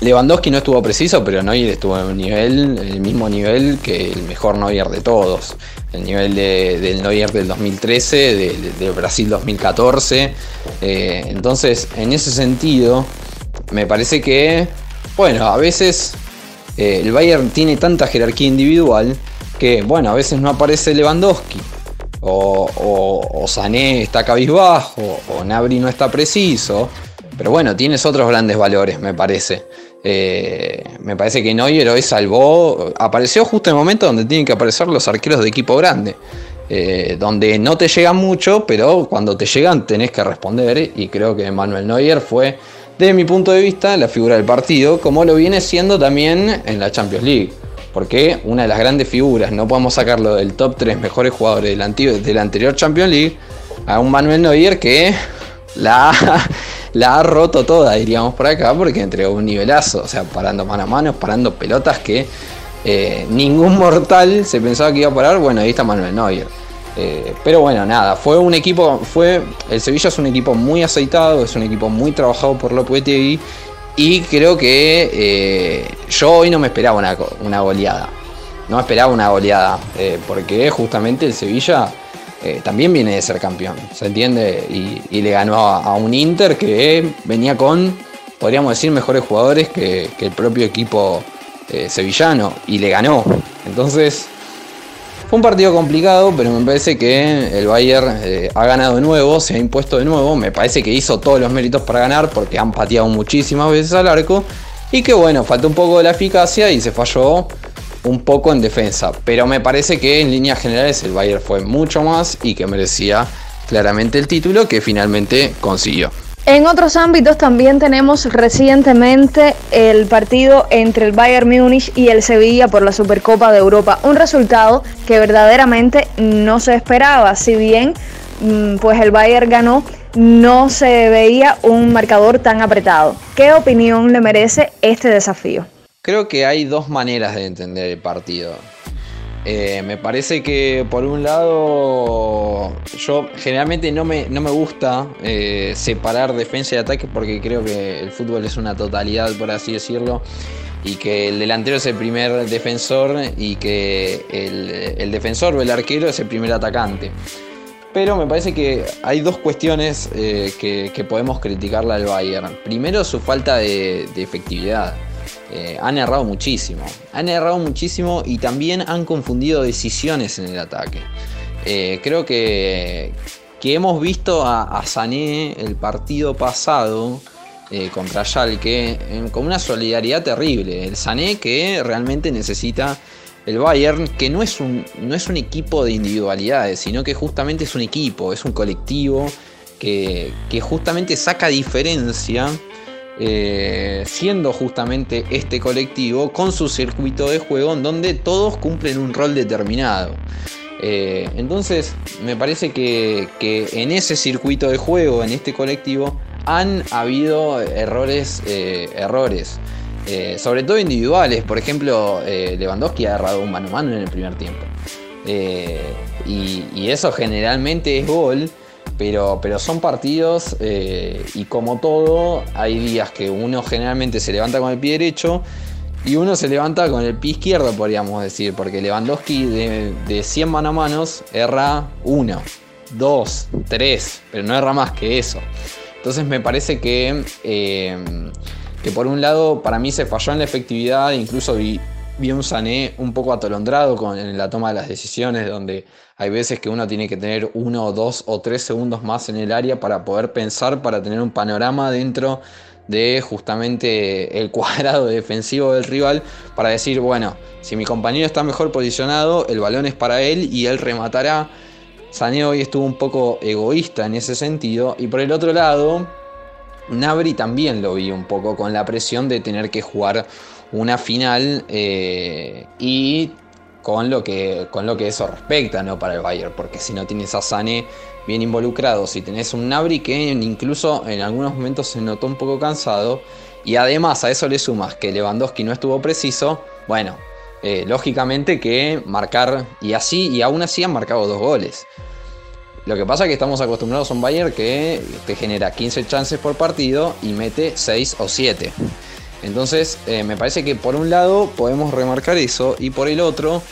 Lewandowski no estuvo preciso, pero Neuer estuvo en un nivel, el mismo nivel que el mejor Neuer de todos. El nivel del Neuer del 2013, del Brasil 2014. Eh, entonces, en ese sentido, me parece que, bueno, a veces eh, el Bayern tiene tanta jerarquía individual que, bueno, a veces no aparece Lewandowski. O, o Sané está cabizbajo, o Nabri no está preciso. Pero bueno, tienes otros grandes valores, me parece. Eh, me parece que Neuer hoy salvó, apareció justo en el momento donde tienen que aparecer los arqueros de equipo grande. Eh, donde no te llegan mucho, pero cuando te llegan tenés que responder y creo que Manuel Neuer fue, desde mi punto de vista, la figura del partido, como lo viene siendo también en la Champions League. Porque una de las grandes figuras, no podemos sacarlo del top 3 mejores jugadores de la anterior Champions League, a un Manuel Neuer que la, ha roto toda, diríamos por acá, porque entregó un nivelazo, o sea, parando mano a mano, parando pelotas que eh, ningún mortal se pensaba que iba a parar. Bueno, ahí está Manuel Neuer. Eh, pero bueno, nada, fue un equipo, fue, el Sevilla es un equipo muy aceitado, es un equipo muy trabajado por Lopetegui y creo que eh, yo hoy no me esperaba una, goleada, no esperaba una goleada, porque justamente el Sevilla también viene de ser campeón, ¿se entiende? Y, le ganó a, un Inter que venía con, podríamos decir, mejores jugadores que, el propio equipo eh, sevillano y le ganó. Entonces, fue un partido complicado, pero me parece que el Bayern eh, ha ganado de nuevo, se ha impuesto de nuevo. Me parece que hizo todos los méritos para ganar porque han pateado muchísimas veces al arco. Y que bueno, falta un poco de la eficacia y se falló un poco en defensa. Pero me parece que en líneas generales el Bayern fue mucho más y que merecía claramente el título que finalmente consiguió. En otros ámbitos también tenemos recientemente el partido entre el Bayern Múnich y el Sevilla por la Supercopa de Europa, un resultado que verdaderamente no se esperaba, si bien mm, pues el Bayern ganó, no se veía un marcador tan apretado. ¿Qué opinión le merece este desafío? Creo que hay dos maneras de entender el partido. Eh, me parece que por un lado yo generalmente no me, no me gusta eh, separar defensa y ataque porque creo que el fútbol es una totalidad, por así decirlo, y que el delantero es el primer defensor y que el, defensor o el arquero es el primer atacante. Pero me parece que hay dos cuestiones eh, que, podemos criticarle al Bayern. Primero su falta de efectividad. Eh, han errado muchísimo. Han errado muchísimo y también han confundido decisiones en el ataque. Eh, creo que, que, hemos visto a, Sané el partido pasado eh, contra Schalke con una solidaridad terrible. El Sané que realmente necesita el Bayern, que no es, un, no es un equipo de individualidades, sino que justamente es un equipo, es un colectivo que, que justamente saca diferencia eh, siendo justamente este colectivo con su circuito de juego en donde todos cumplen un rol determinado. Eh, entonces me parece que, en ese circuito de juego, en este colectivo, han habido errores, eh, errores. sobre todo individuales, por ejemplo, Lewandowski ha agarrado un mano a mano en el primer tiempo. y, eso generalmente es gol, pero, son partidos eh, y como todo, hay días que uno generalmente se levanta con el pie derecho y uno se levanta con el pie izquierdo, podríamos decir, porque Lewandowski de, de 100 mano a manos erra 1, 2, 3, pero no erra más que eso. Entonces me parece que, eh, que por un lado para mí se falló en la efectividad, incluso vi, vi un Sané un poco atolondrado con, en la toma de las decisiones, donde hay veces que uno tiene que tener uno o dos o tres segundos más en el área para poder pensar, para tener un panorama dentro de justamente el cuadrado defensivo del rival, para decir, bueno, si mi compañero está mejor posicionado, el balón es para él y él rematará. Sané hoy estuvo un poco egoísta en ese sentido. Y por el otro lado, Nabri también lo vi un poco con la presión de tener que jugar una final eh, y con lo, que, con lo que eso respecta ¿no? para el Bayern, porque si no tienes a Sané bien involucrado, si tenés un Nabri que incluso en algunos momentos se notó un poco cansado, y además a eso le sumas que Lewandowski no estuvo preciso, bueno, eh, lógicamente que marcar, y así, y aún así han marcado dos goles. Lo que pasa es que estamos acostumbrados a un Bayern que te genera 15 chances por partido y mete 6 o 7. Entonces, eh, me parece que por un lado podemos remarcar eso y por el otro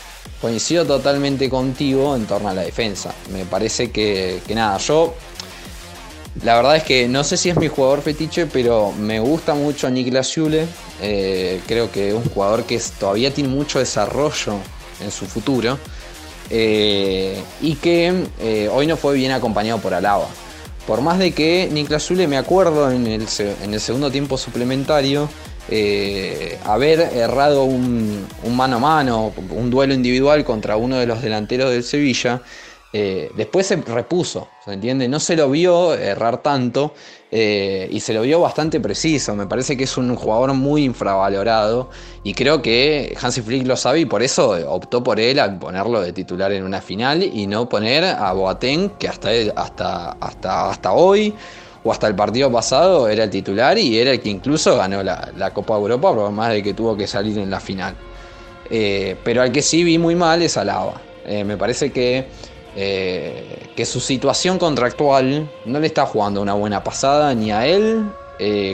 coincido totalmente contigo en torno a la defensa. Me parece que, nada, yo la verdad es que no sé si es mi jugador fetiche, pero me gusta mucho Niklas Jule. Eh, creo que es un jugador que todavía tiene mucho desarrollo en su futuro. Eh, y que hoy no fue bien acompañado por Alaba. Por más de que Niklas Jule, me acuerdo en el segundo tiempo suplementario, eh, haber errado un, mano a mano, un duelo individual contra uno de los delanteros del Sevilla, eh, después se repuso, ¿se entiende? No se lo vio errar tanto eh, y se lo vio bastante preciso. Me parece que es un jugador muy infravalorado y creo que Hansi Flick lo sabe y por eso optó por él al ponerlo de titular en una final y no poner a Boateng, que hasta, hasta, hasta, hasta hoy o hasta el partido pasado era el titular y era el que incluso ganó la, Copa Europa, por más de que tuvo que salir en la final. Eh, pero al que sí vi muy mal es Alaba. Eh, me parece que, eh, que su situación contractual no le está jugando una buena pasada ni a él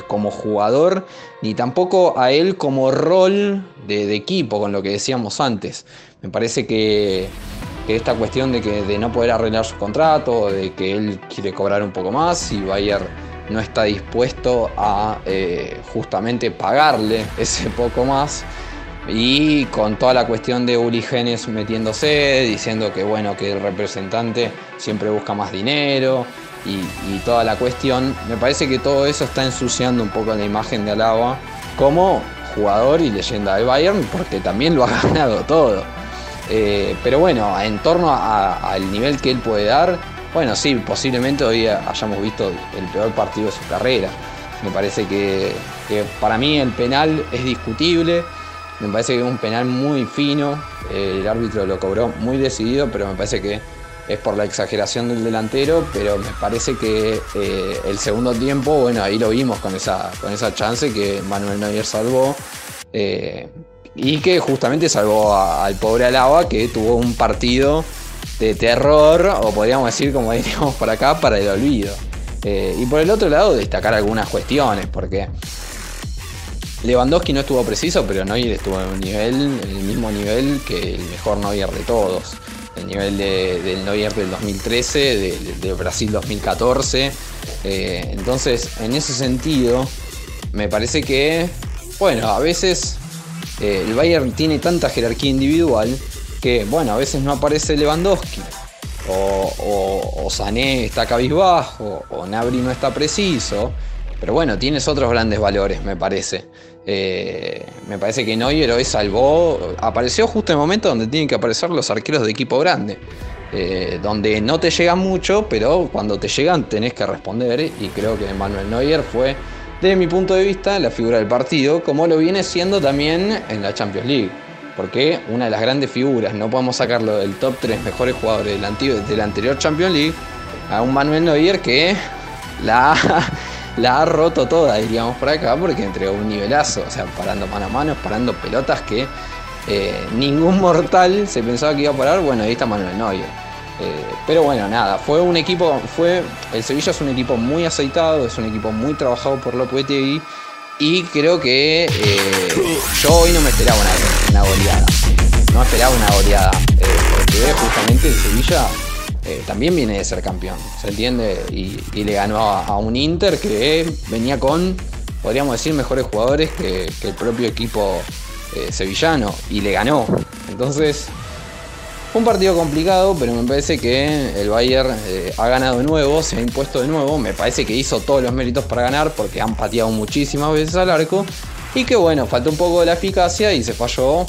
como jugador, ni tampoco a él como rol de equipo, con lo que decíamos antes. Me parece que que esta cuestión de, que, de no poder arreglar su contrato, de que él quiere cobrar un poco más y Bayer no está dispuesto a eh, justamente pagarle ese poco más. Y con toda la cuestión de Uli Genes metiéndose, diciendo que bueno, que el representante siempre busca más dinero y, toda la cuestión, me parece que todo eso está ensuciando un poco la imagen de Alaba como jugador y leyenda del Bayern, porque también lo ha ganado todo. Eh, pero bueno, en torno al nivel que él puede dar, bueno, sí, posiblemente hoy hayamos visto el peor partido de su carrera. Me parece que, para mí el penal es discutible. Me parece que es un penal muy fino. el árbitro lo cobró muy decidido, pero me parece que es por la exageración del delantero. Pero me parece que eh, el segundo tiempo, bueno, ahí lo vimos con esa, con esa chance que Manuel Neuer salvó. Eh, y que justamente salvó al pobre Alaba que tuvo un partido de terror, o podríamos decir, como diríamos por acá, para el olvido. Eh, y por el otro lado, destacar algunas cuestiones, porque Lewandowski no estuvo preciso, pero Neuer estuvo en un nivel, el mismo nivel que el mejor Neuer de todos. El nivel del Neuer del 2013, de, Brasil 2014. Eh, entonces, en ese sentido, me parece que, bueno, a veces eh, el Bayern tiene tanta jerarquía individual que, bueno, a veces no aparece Lewandowski, o, Sané está cabizbajo, o Nabri no está preciso, pero bueno, tienes otros grandes valores, me parece. Eh, me parece que Neuer hoy salvó, apareció justo en el momento donde tienen que aparecer los arqueros de equipo grande. Eh, donde no te llegan mucho, pero cuando te llegan tenés que responder y creo que Manuel Neuer fue desde mi punto de vista, la figura del partido, como lo viene siendo también en la Champions League. Porque una de las grandes figuras, no podemos sacarlo del top 3 mejores jugadores del, anterior Champions League, a un Manuel Neuer que la, la ha roto toda, diríamos por acá, porque entregó un nivelazo, o sea, parando mano a mano, parando pelotas que eh, ningún mortal se pensaba que iba a parar. Bueno, ahí está Manuel Neuer. Eh, pero bueno, nada, fue un equipo, fue, el Sevilla es un equipo muy aceitado, es un equipo muy trabajado por Lopetegui y creo que eh, yo hoy no me esperaba una, goleada, no esperaba una goleada, eh, porque justamente el Sevilla también viene de ser campeón, ¿se entiende? Y, le ganó a, un Inter que venía con, podríamos decir, mejores jugadores que el propio equipo sevillano y le ganó. Entonces, un partido complicado, pero me parece que el Bayern eh, ha ganado de nuevo, se ha impuesto de nuevo. Me parece que hizo todos los méritos para ganar porque han pateado muchísimas veces al arco. Y que bueno, falta un poco de la eficacia y se falló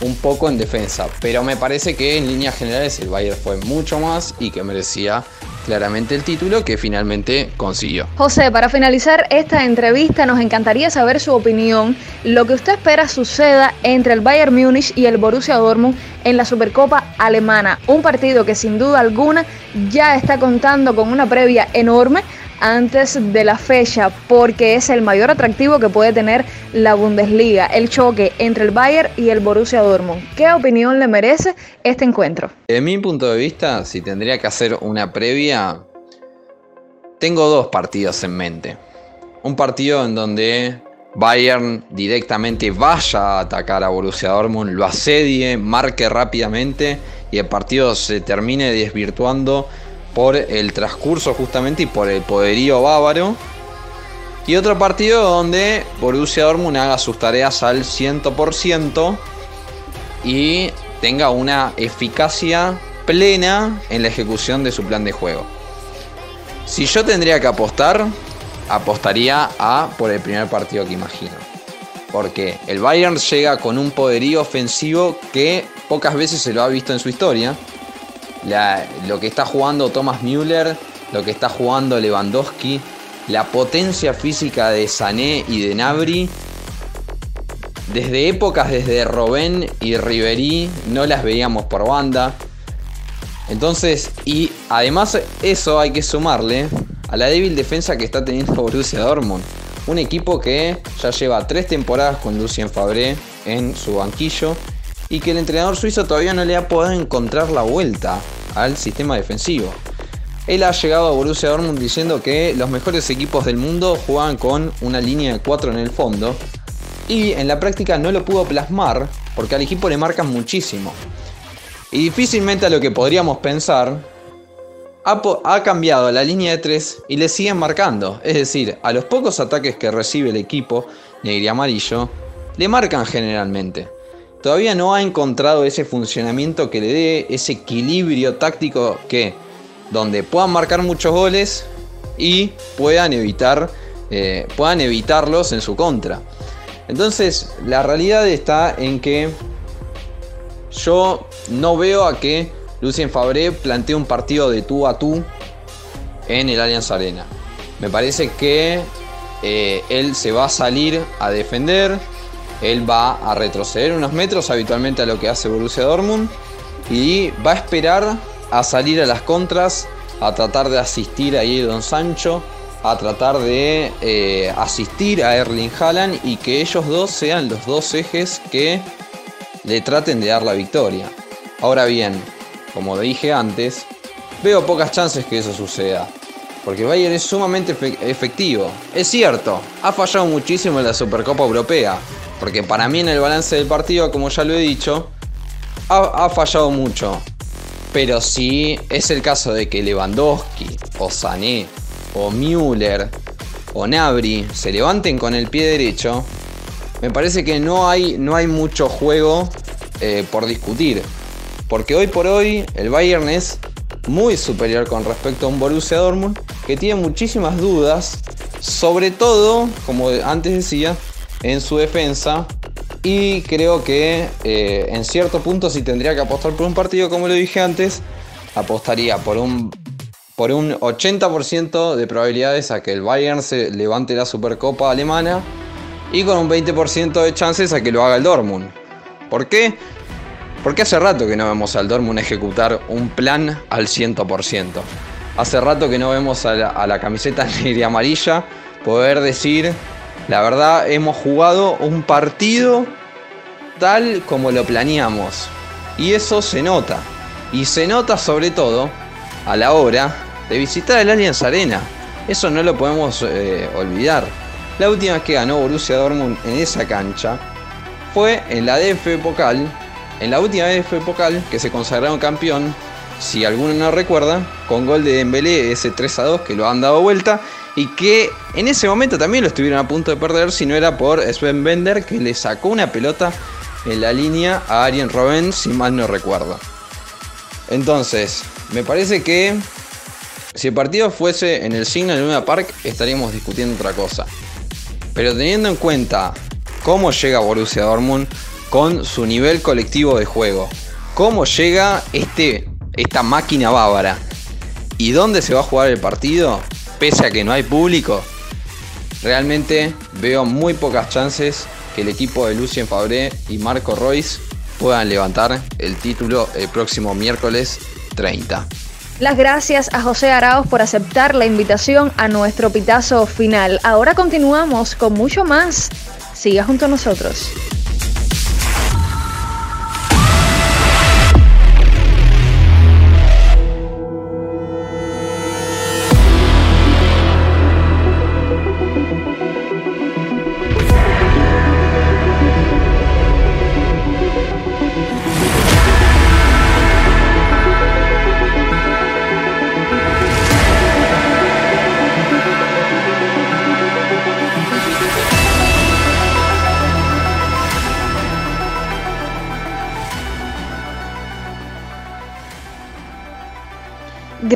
un poco en defensa. Pero me parece que en líneas generales el Bayern fue mucho más y que merecía claramente el título que finalmente consiguió. José, para finalizar esta entrevista nos encantaría saber su opinión, lo que usted espera suceda entre el Bayern Múnich y el Borussia Dortmund en la Supercopa alemana, un partido que sin duda alguna ya está contando con una previa enorme antes de la fecha porque es el mayor atractivo que puede tener la Bundesliga, el choque entre el Bayern y el Borussia Dortmund. ¿Qué opinión le merece este encuentro? De mi punto de vista, si tendría que hacer una previa, tengo dos partidos en mente. Un partido en donde Bayern directamente vaya a atacar a Borussia Dortmund, lo asedie, marque rápidamente y el partido se termine desvirtuando por el transcurso justamente y por el poderío bávaro. Y otro partido donde Borussia Dortmund haga sus tareas al 100% y tenga una eficacia plena en la ejecución de su plan de juego. Si yo tendría que apostar, apostaría a por el primer partido que imagino. Porque el Bayern llega con un poderío ofensivo que pocas veces se lo ha visto en su historia. Lo que está jugando Thomas Müller, lo que está jugando Lewandowski, la potencia física de Sané y de Nabri. Desde épocas desde Robben y Ribery no las veíamos por banda. Entonces, y además eso hay que sumarle a la débil defensa que está teniendo Borussia Dortmund. Un equipo que ya lleva tres temporadas con Lucien Fabré en su banquillo y que el entrenador suizo todavía no le ha podido encontrar la vuelta al sistema defensivo. Él ha llegado a Borussia Dortmund diciendo que los mejores equipos del mundo juegan con una línea de 4 en el fondo y en la práctica no lo pudo plasmar porque al equipo le marcan muchísimo. Y difícilmente a lo que podríamos pensar, ha, cambiado la línea de 3 y le siguen marcando. Es decir, a los pocos ataques que recibe el equipo negro y amarillo, le marcan generalmente. Todavía no ha encontrado ese funcionamiento que le dé ese equilibrio táctico que, donde puedan marcar muchos goles y puedan evitar, eh, puedan evitarlos en su contra. Entonces, la realidad está en que yo no veo a que Lucien Fabré plantee un partido de tú a tú en el Allianz Arena. Me parece que eh, él se va a salir a defender, él va a retroceder unos metros habitualmente a lo que hace Borussia Dortmund y va a esperar a salir a las contras, a tratar de asistir a Don Sancho, a tratar de eh, asistir a Erling Haaland y que ellos dos sean los dos ejes que le traten de dar la victoria. Ahora bien, como dije antes, veo pocas chances que eso suceda. Porque Bayern es sumamente efectivo. Es cierto, ha fallado muchísimo en la Supercopa Europea. Porque para mí en el balance del partido, como ya lo he dicho, ha, fallado mucho. Pero si es el caso de que Lewandowski, o Sané, o Müller, o Nabri se levanten con el pie derecho, me parece que no hay, no hay mucho juego eh, por discutir. Porque hoy por hoy el Bayern es muy superior con respecto a un Borussia Dortmund que tiene muchísimas dudas, sobre todo, como antes decía, en su defensa. Y creo que eh, en cierto punto si tendría que apostar por un partido, como lo dije antes, apostaría por un, por un 80% de probabilidades a que el Bayern se levante la Supercopa alemana y con un 20% de chances a que lo haga el Dortmund. ¿Por qué? Porque hace rato que no vemos al Dortmund ejecutar un plan al 100%. Hace rato que no vemos a la, camiseta negra y amarilla poder decir, la verdad, hemos jugado un partido tal como lo planeamos. Y eso se nota. Y se nota sobre todo a la hora de visitar el Allianz Arena. Eso no lo podemos eh, olvidar. La última vez que ganó Borussia Dortmund en esa cancha fue en la DF Pokal en la última fue Pokal que se consagraron campeón, si alguno no recuerda, con gol de Dembélé, ese 3 a 2 que lo han dado vuelta y que en ese momento también lo estuvieron a punto de perder si no era por Sven Bender que le sacó una pelota en la línea a Arjen Robben, si mal no recuerdo. Entonces, me parece que si el partido fuese en el Signal Luna Park estaríamos discutiendo otra cosa. Pero teniendo en cuenta cómo llega Borussia Dortmund, con su nivel colectivo de juego. ¿Cómo llega este, esta máquina bávara? ¿Y dónde se va a jugar el partido? Pese a que no hay público. Realmente veo muy pocas chances que el equipo de Lucien Fabré y Marco Royce puedan levantar el título el próximo miércoles 30. Las gracias a José Arauz por aceptar la invitación a nuestro pitazo final. Ahora continuamos con mucho más. Siga junto a nosotros.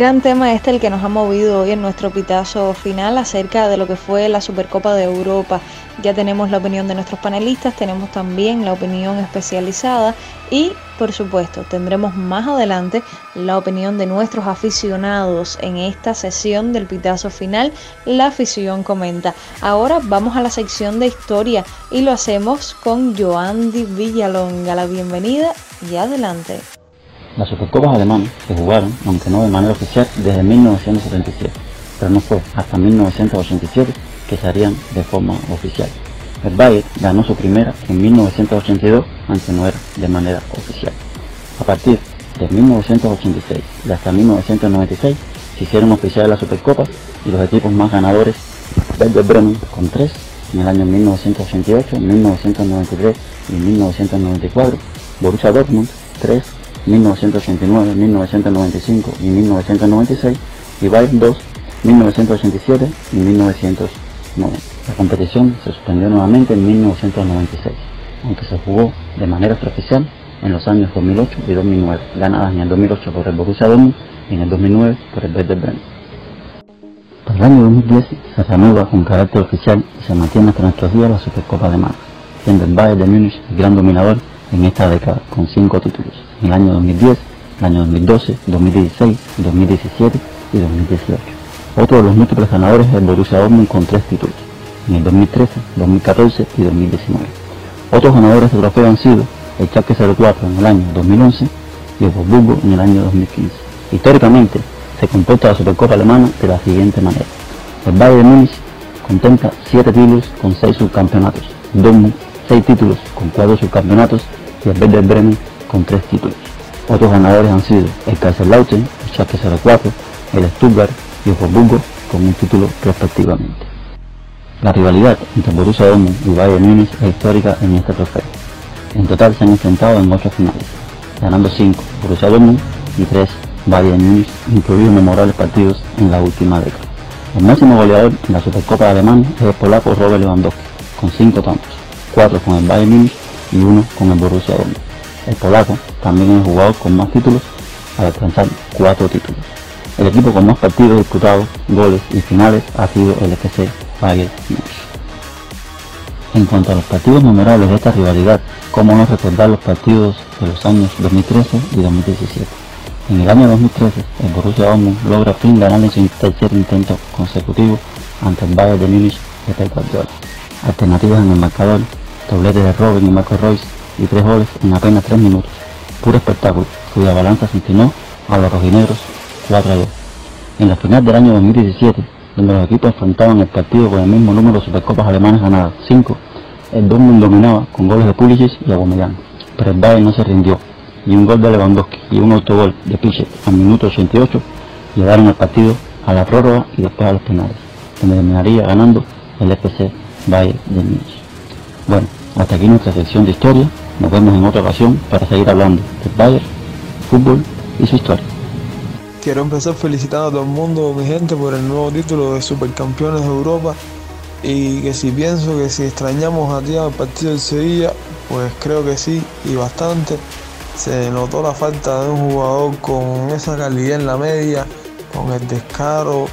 Gran tema este el que nos ha movido hoy en nuestro pitazo final acerca de lo que fue la Supercopa de Europa. Ya tenemos la opinión de nuestros panelistas, tenemos también la opinión especializada y por supuesto tendremos más adelante la opinión de nuestros aficionados en esta sesión del pitazo final. La afición comenta. Ahora vamos a la sección de historia y lo hacemos con Joandy Villalonga. La bienvenida y adelante. Las Supercopas alemanas se jugaron, aunque no de manera oficial, desde 1977, pero no fue hasta 1987 que se harían de forma oficial. El Bayern ganó su primera en 1982, aunque no era de manera oficial. A partir de 1986 y hasta 1996 se hicieron oficiales las Supercopas y los equipos más ganadores, Werder Bremen con 3 en el año 1988, 1993 y 1994, Borussia Dortmund 3 1989, 1995 y 1996 y Bayern 2, 1987 y 1990. La competición se suspendió nuevamente en 1996, aunque se jugó de manera extraoficial en los años 2008 y 2009, ganadas en el 2008 por el Borussia Dortmund y en el 2009 por el Werder Bremen. Para el año 2010 se reanuda con carácter oficial y se mantiene hasta nuestros días la Supercopa de Mar, siendo el Bayern de Múnich el gran dominador en esta década con cinco títulos, en el año 2010, el año 2012, 2016, 2017 y 2018. Otro de los múltiples ganadores es el Borussia Dortmund con tres títulos, en el 2013, 2014 y 2019. Otros ganadores de trofeo han sido el Schalke 04 en el año 2011 y el Wolfsburgo en el año 2015. Históricamente se comporta la Supercopa alemana de la siguiente manera. El Bayern de Múnich contenta siete títulos con seis subcampeonatos, Dortmund seis títulos con cuatro subcampeonatos el Werder Bremen con tres títulos. Otros ganadores han sido el Kaiserslautern, el Schalke 04, el Stuttgart y el Hamburgo con un título respectivamente. La rivalidad entre Borussia Dortmund y Bayern Múnich es histórica en este trofeo. En total se han enfrentado en ocho finales, ganando 5 Borussia Dortmund y 3 Bayern Múnich, incluidos memorables partidos en la última década. El máximo goleador en la Supercopa de Alemania es el polaco Robert Lewandowski, con 5 tantos, 4 con el Bayern Múnich y uno con el Borussia Dortmund. El polaco también es el jugador con más títulos al alcanzar cuatro títulos. El equipo con más partidos disputados, goles y finales ha sido el FC Bayern Múnich. En cuanto a los partidos memorables de esta rivalidad, cómo no recordar los partidos de los años 2013 y 2017. En el año 2013, el Borussia Dortmund logra fin ganar en su tercer intento consecutivo ante el Bayern de Múnich de Pep Guardiola. Alternativas en el marcador doblete de Robin y Marco Royce y tres goles en apenas tres minutos. Puro espectáculo, cuya balanza se inclinó a los rojinegros 4 a 2. En la final del año 2017, donde los equipos enfrentaban el partido con el mismo número de supercopas alemanas ganadas, 5, el Dortmund dominaba con goles de Pulisic y Aubameyang, pero el Bayern no se rindió y un gol de Lewandowski y un autogol de Pichek al minuto 88 llevaron el partido a la prórroga y después a los penales, donde terminaría ganando el FC Bayern de Múnich. Bueno, hasta aquí nuestra sección de historia. Nos vemos en otra ocasión para seguir hablando del Bayern, fútbol y su historia. Quiero empezar felicitando a todo el mundo, mi gente, por el nuevo título de Supercampeones de Europa. Y que si pienso que si extrañamos a ti al partido del Sevilla, pues creo que sí, y bastante. Se notó la falta de un jugador con esa calidad en la media, con el descaro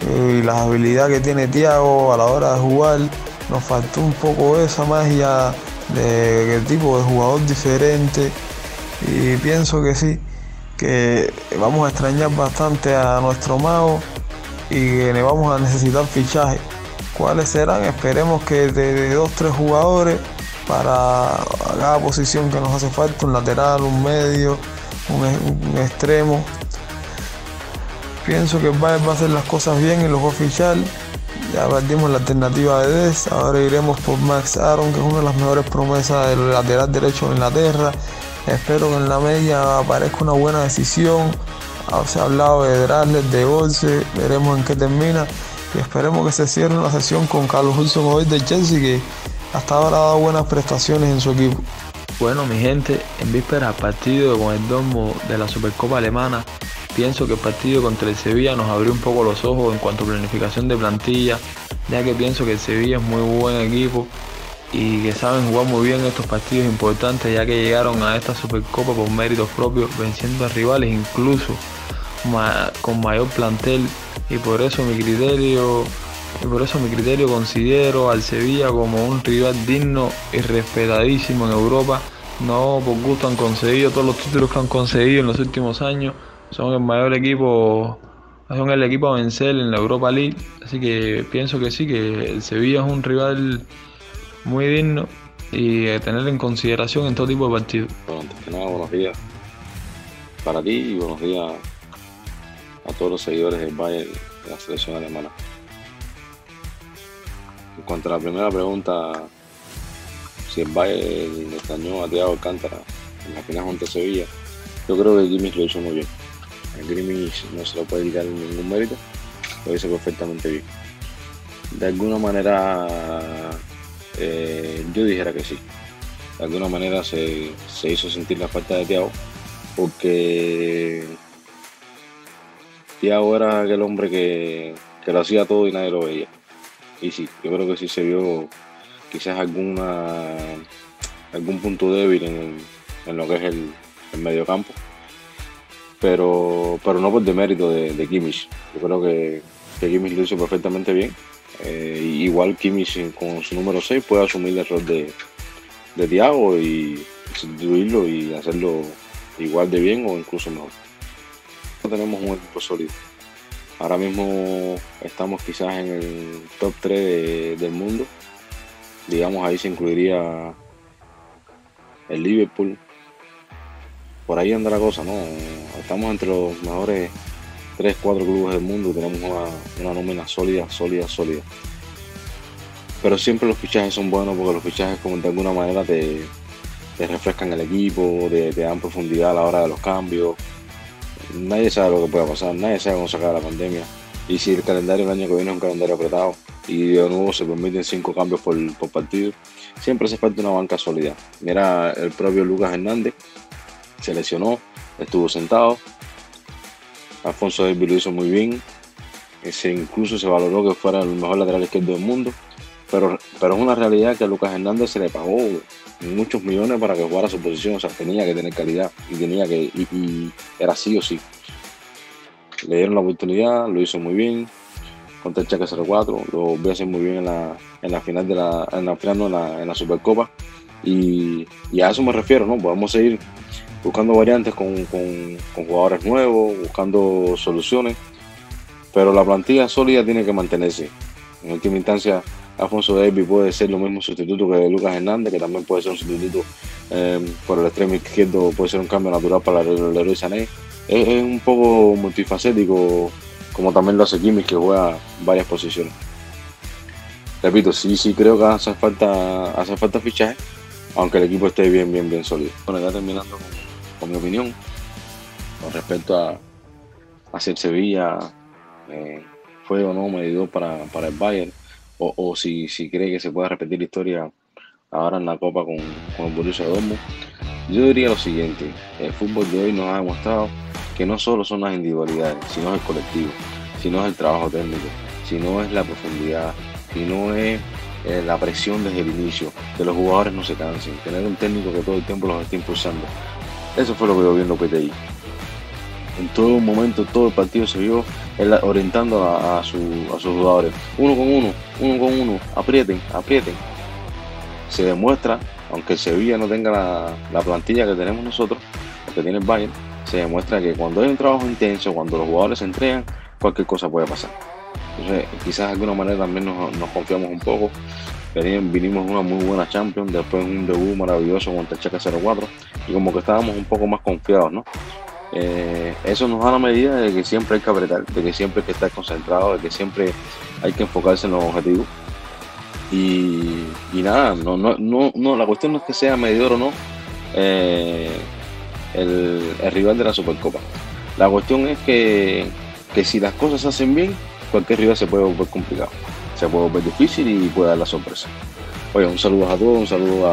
y la habilidad que tiene Thiago a la hora de jugar nos faltó un poco esa magia de, el tipo de jugador diferente y pienso que sí, que vamos a extrañar bastante a nuestro mago y que le vamos a necesitar fichaje. ¿Cuáles serán? Esperemos que de, dos, tres jugadores para cada posición que nos hace falta, un lateral, un medio, un, extremo. Pienso que el va a hacer las cosas bien y los va a fichar ya perdimos la alternativa de Des, ahora iremos por Max Aaron, que es una de las mejores promesas del lateral derecho de Inglaterra. Espero que en la media aparezca una buena decisión. Se ha hablado de Drasler, de Olse, veremos en qué termina. Y esperemos que se cierre una sesión con Carlos Wilson hoy del Chelsea, que hasta ahora ha dado buenas prestaciones en su equipo. Bueno, mi gente, en víspera al partido con el domo de la Supercopa Alemana, Pienso que el partido contra el Sevilla nos abrió un poco los ojos en cuanto a planificación de plantilla, ya que pienso que el Sevilla es muy buen equipo y que saben jugar muy bien estos partidos importantes, ya que llegaron a esta Supercopa por méritos propios, venciendo a rivales incluso con mayor plantel y por eso mi criterio y por eso mi criterio considero al Sevilla como un rival digno y respetadísimo en Europa. No por gusto han conseguido todos los títulos que han conseguido en los últimos años. Son el mayor equipo, son el equipo a vencer en la Europa League. Así que pienso que sí, que el Sevilla es un rival muy digno y tener en consideración en todo tipo de partidos. Bueno, antes que nada, buenos días para ti y buenos días a todos los seguidores del Bayern de la selección alemana. En cuanto a la primera pregunta, si el Bayern extrañó a Thiago Alcántara en la final contra Sevilla, yo creo que Kimmich lo hizo muy bien. Kimmich no se lo puede quitar ningún mérito, lo hizo perfectamente bien. De alguna manera, eh, yo dijera que sí. De alguna manera se, hizo sentir la falta de Thiago, porque Thiago era aquel hombre que lo hacía todo y nadie lo veía y sí, yo creo que sí se vio quizás alguna algún punto débil en, lo que es el, el mediocampo. Pero, pero no por demérito de, de Kimmich. Yo creo que, que Kimmich lo hizo perfectamente bien. Eh, igual Kimmich con su número 6 puede asumir el error de, de Thiago y sustituirlo y hacerlo igual de bien o incluso mejor. Tenemos un equipo sólido. Ahora mismo estamos quizás en el top 3 del mundo. Digamos, ahí se incluiría el Liverpool. Por ahí anda la cosa, ¿no? Estamos entre los mejores 3, 4 clubes del mundo. Tenemos una, nómina sólida, sólida, sólida. Pero siempre los fichajes son buenos porque los fichajes como de alguna manera te, refrescan el equipo, te dan profundidad a la hora de los cambios nadie sabe lo que pueda pasar, nadie sabe cómo sacar la pandemia. Y si el calendario del año que viene es un calendario apretado y de nuevo se permiten cinco cambios por, partido, siempre hace falta una banca sólida. Mira, el propio Lucas Hernández se lesionó, estuvo sentado. Alfonso David lo hizo muy bien. Ese incluso se valoró que fuera el mejor lateral izquierdo del mundo. Pero, pero es una realidad que a Lucas Hernández se le pagó muchos millones para que jugara su posición, o sea, tenía que tener calidad y tenía que, y, era sí o sí. Le dieron la oportunidad, lo hizo muy bien contra el Chaca 04, lo voy a hacer muy bien en la, en la final de la, en la final, en, la, Supercopa. Y, a eso me refiero, ¿no? Podemos seguir buscando variantes con, con, jugadores nuevos, buscando soluciones, pero la plantilla sólida tiene que mantenerse. En última instancia, Alfonso Davis puede ser lo mismo sustituto que Lucas Hernández, que también puede ser un sustituto em, por el extremo izquierdo, puede ser un cambio natural para Leroy Sané. Es, un poco multifacético, como también lo hace Kimmich, que juega varias posiciones. Repito, sí, sí creo que hace falta, hace falta fichaje, aunque el equipo esté bien, bien, bien sólido. Bueno, ya terminando con, mi opinión con respecto a hacer Sevilla, eh, fue o no medidor para, para el Bayern o, si, si cree que se pueda repetir la historia ahora en la Copa con, con el Borussia Dortmund. Yo diría lo siguiente, el fútbol de hoy nos ha demostrado que no solo son las individualidades, sino el colectivo, sino el trabajo técnico, sino es la profundidad, sino es eh, la presión desde el inicio, que los jugadores no se cansen, tener un técnico que todo el tiempo los esté impulsando. Eso fue lo que yo vi en. En todo momento, todo el partido se vio orientando a, su, a sus jugadores. Uno con uno, uno con uno, aprieten, aprieten. Se demuestra, aunque Sevilla no tenga la, plantilla que tenemos nosotros, que tiene el Bayern, se demuestra que cuando hay un trabajo intenso, cuando los jugadores se entregan, cualquier cosa puede pasar. Entonces, quizás de alguna manera también nos, confiamos un poco. Vinimos una muy buena Champions, después un debut maravilloso contra el Chaca 04 y como que estábamos un poco más confiados, ¿no? Eh, eso nos da la medida de que siempre hay que apretar, de que siempre hay que estar concentrado, de que siempre hay que enfocarse en los objetivos. Y, nada, no, no, no, la cuestión no es que sea medidor o no eh, el, rival de la Supercopa. La cuestión es que, si las cosas se hacen bien, cualquier rival se puede volver complicado, se puede volver difícil y puede dar la sorpresa. Oye, un saludo a todos, un saludo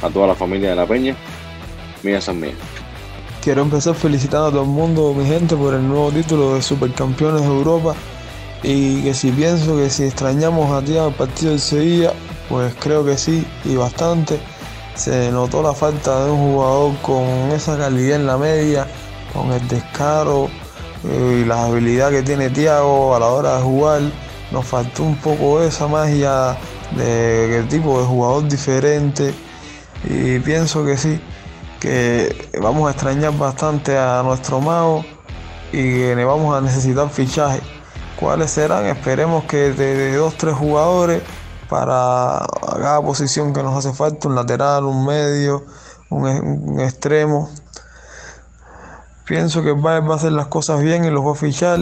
a, toda la familia de La Peña. Mía San Mía. Quiero empezar felicitando a todo el mundo, mi gente, por el nuevo título de Supercampeones de Europa. Y que si pienso que si extrañamos a ti al partido del Sevilla, pues creo que sí, y bastante. Se notó la falta de un jugador con esa calidad en la media, con el descaro, eh, y la habilidad que tiene Thiago a la hora de jugar. Nos faltó un poco esa magia de, de tipo de jugador diferente y pienso que sí, que vamos a extrañar bastante a nuestro mago y que vamos a necesitar fichajes. ¿Cuáles serán? Esperemos que de, dos, tres jugadores para cada posición que nos hace falta, un lateral, un medio, un, extremo. Pienso que va a hacer las cosas bien y los va a fichar.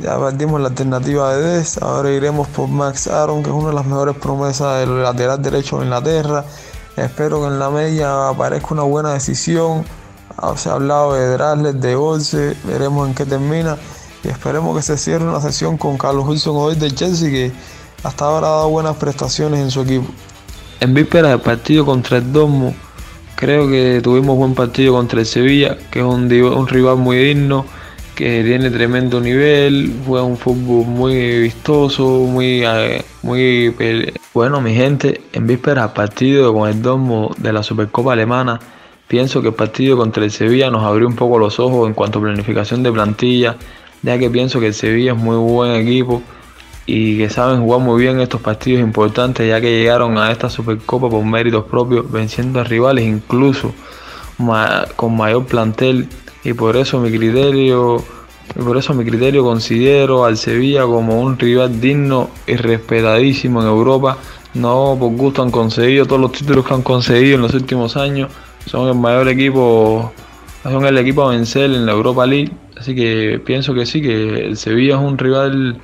Ya perdimos la alternativa de Des, ahora iremos por Max Aaron, que es una de las mejores promesas del lateral derecho de Inglaterra. Espero que en la media aparezca una buena decisión. Ah, se ha hablado de Drasler, de Olse, veremos en qué termina. Y esperemos que se cierre una sesión con Carlos Wilson hoy del Chelsea, que hasta ahora ha dado buenas prestaciones en su equipo. En víspera del partido contra el Domo, creo que tuvimos buen partido contra el Sevilla, que es un rival muy digno que tiene tremendo nivel, juega un fútbol muy vistoso, muy, eh, muy bueno mi gente, en vísperas partido con el domo de la Supercopa Alemana, pienso que el partido contra el Sevilla nos abrió un poco los ojos en cuanto a planificación de plantilla, ya que pienso que el Sevilla es muy buen equipo y que saben jugar muy bien estos partidos importantes, ya que llegaron a esta Supercopa por méritos propios, venciendo a rivales incluso con mayor plantel y por eso mi criterio por eso mi criterio considero al Sevilla como un rival digno y respetadísimo en Europa. No por gusto han conseguido todos los títulos que han conseguido en los últimos años. Son el mayor equipo, son el equipo a vencer en la Europa League. Así que pienso que sí, que el Sevilla es un rival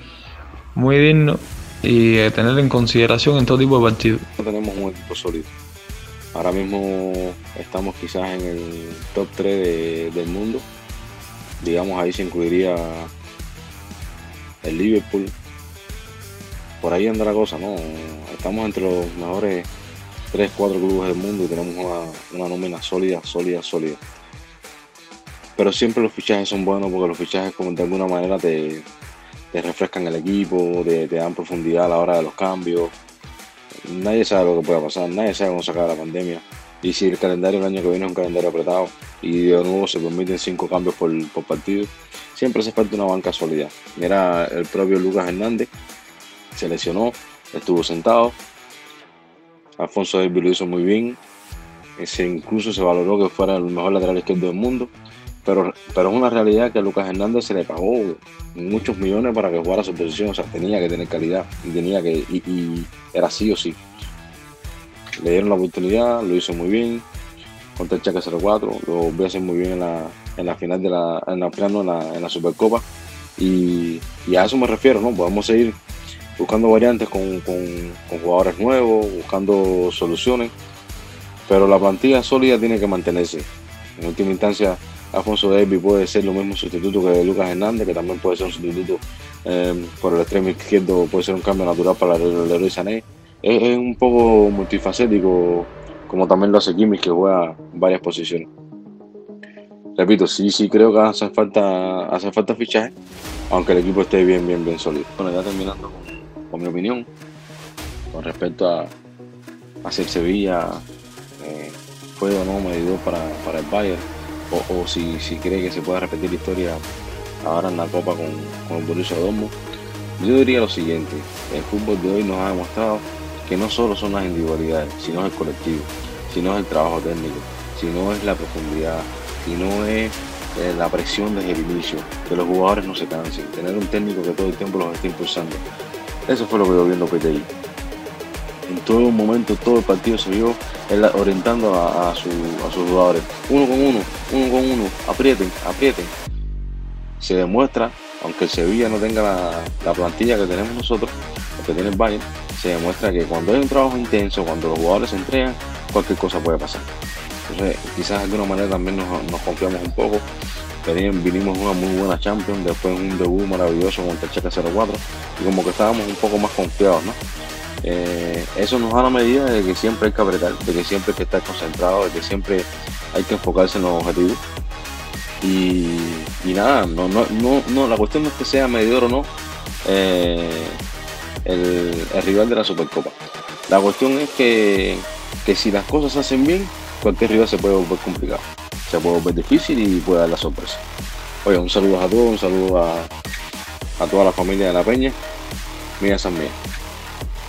muy digno y a tener en consideración en todo tipo de partidos. Tenemos un equipo sólido. Ahora mismo estamos quizás en el top 3 del mundo. Digamos, ahí se incluiría el Liverpool. Por ahí anda la cosa, ¿no? Estamos entre los mejores 3, 4 clubes del mundo y tenemos una, nómina sólida, sólida, sólida. Pero siempre los fichajes son buenos porque los fichajes como de alguna manera te, refrescan el equipo, te dan profundidad a la hora de los cambios nadie sabe lo que pueda pasar, nadie sabe cómo sacar la pandemia. Y si el calendario el año que viene es un calendario apretado y de nuevo se permiten cinco cambios por, partido, siempre hace falta una banca sólida. Mira, el propio Lucas Hernández se lesionó, estuvo sentado. Alfonso David lo hizo muy bien. Ese incluso se valoró que fuera el mejor lateral izquierdo del mundo. Pero, pero es una realidad que a Lucas Hernández se le pagó muchos millones para que jugara su posición. O sea, tenía que tener calidad y tenía que. Y, era sí o sí. Le dieron la oportunidad, lo hizo muy bien. Contra el Chaca 04, lo voy a muy bien en la, en la final de la, en la, la, en la Supercopa. Y, y, a eso me refiero, ¿no? Podemos seguir buscando variantes con, con, con jugadores nuevos, buscando soluciones. Pero la plantilla sólida tiene que mantenerse. En última instancia, Alfonso Davis puede ser lo mismo sustituto que Lucas Hernández, que también puede ser un sustituto eh, por el extremo izquierdo, puede ser un cambio natural para el Leroy Sané. Es, un poco multifacético, como también lo hace Kimmich, que juega varias posiciones. Repito, sí, sí creo que hace falta, hace falta fichaje, aunque el equipo esté bien, bien, bien sólido. Bueno, ya terminando con, mi opinión, con respecto a, si Sevilla eh, fue o no medidor para, para el Bayern o, si, si, cree que se pueda repetir la historia ahora en la Copa con, con el Borussia Dortmund. Yo diría lo siguiente, el fútbol de hoy nos ha demostrado que no solo son las individualidades, sino el colectivo, sino es el trabajo técnico, sino es la profundidad, sino es eh, la presión desde el inicio, que los jugadores no se cansen, tener un técnico que todo el tiempo los esté impulsando. Eso fue lo que yo viendo PTI en todo momento, todo el partido se vio orientando a, sus jugadores. Uno con uno, uno con uno, aprieten, aprieten. Se demuestra, aunque el Sevilla no tenga la, plantilla que tenemos nosotros, que tiene el Bayern, se demuestra que cuando hay un trabajo intenso, cuando los jugadores se entregan, cualquier cosa puede pasar. Entonces, quizás de alguna manera también nos, confiamos un poco. Vinimos una muy buena Champions, después un debut maravilloso contra el Checa 04 y como que estábamos un poco más confiados, ¿no? Eh, eso nos da la medida de que siempre hay que apretar, de que siempre hay que estar concentrado, de que siempre hay que enfocarse en los objetivos. Y, nada, no, no, no, la cuestión no es que sea medidor o no eh, el, rival de la Supercopa. La cuestión es que, que si las cosas se hacen bien, cualquier rival se puede volver complicado, se puede volver difícil y puede dar la sorpresa. Oye, un saludo a todos, un saludo a, a toda la familia de la Peña. Mía San Mía.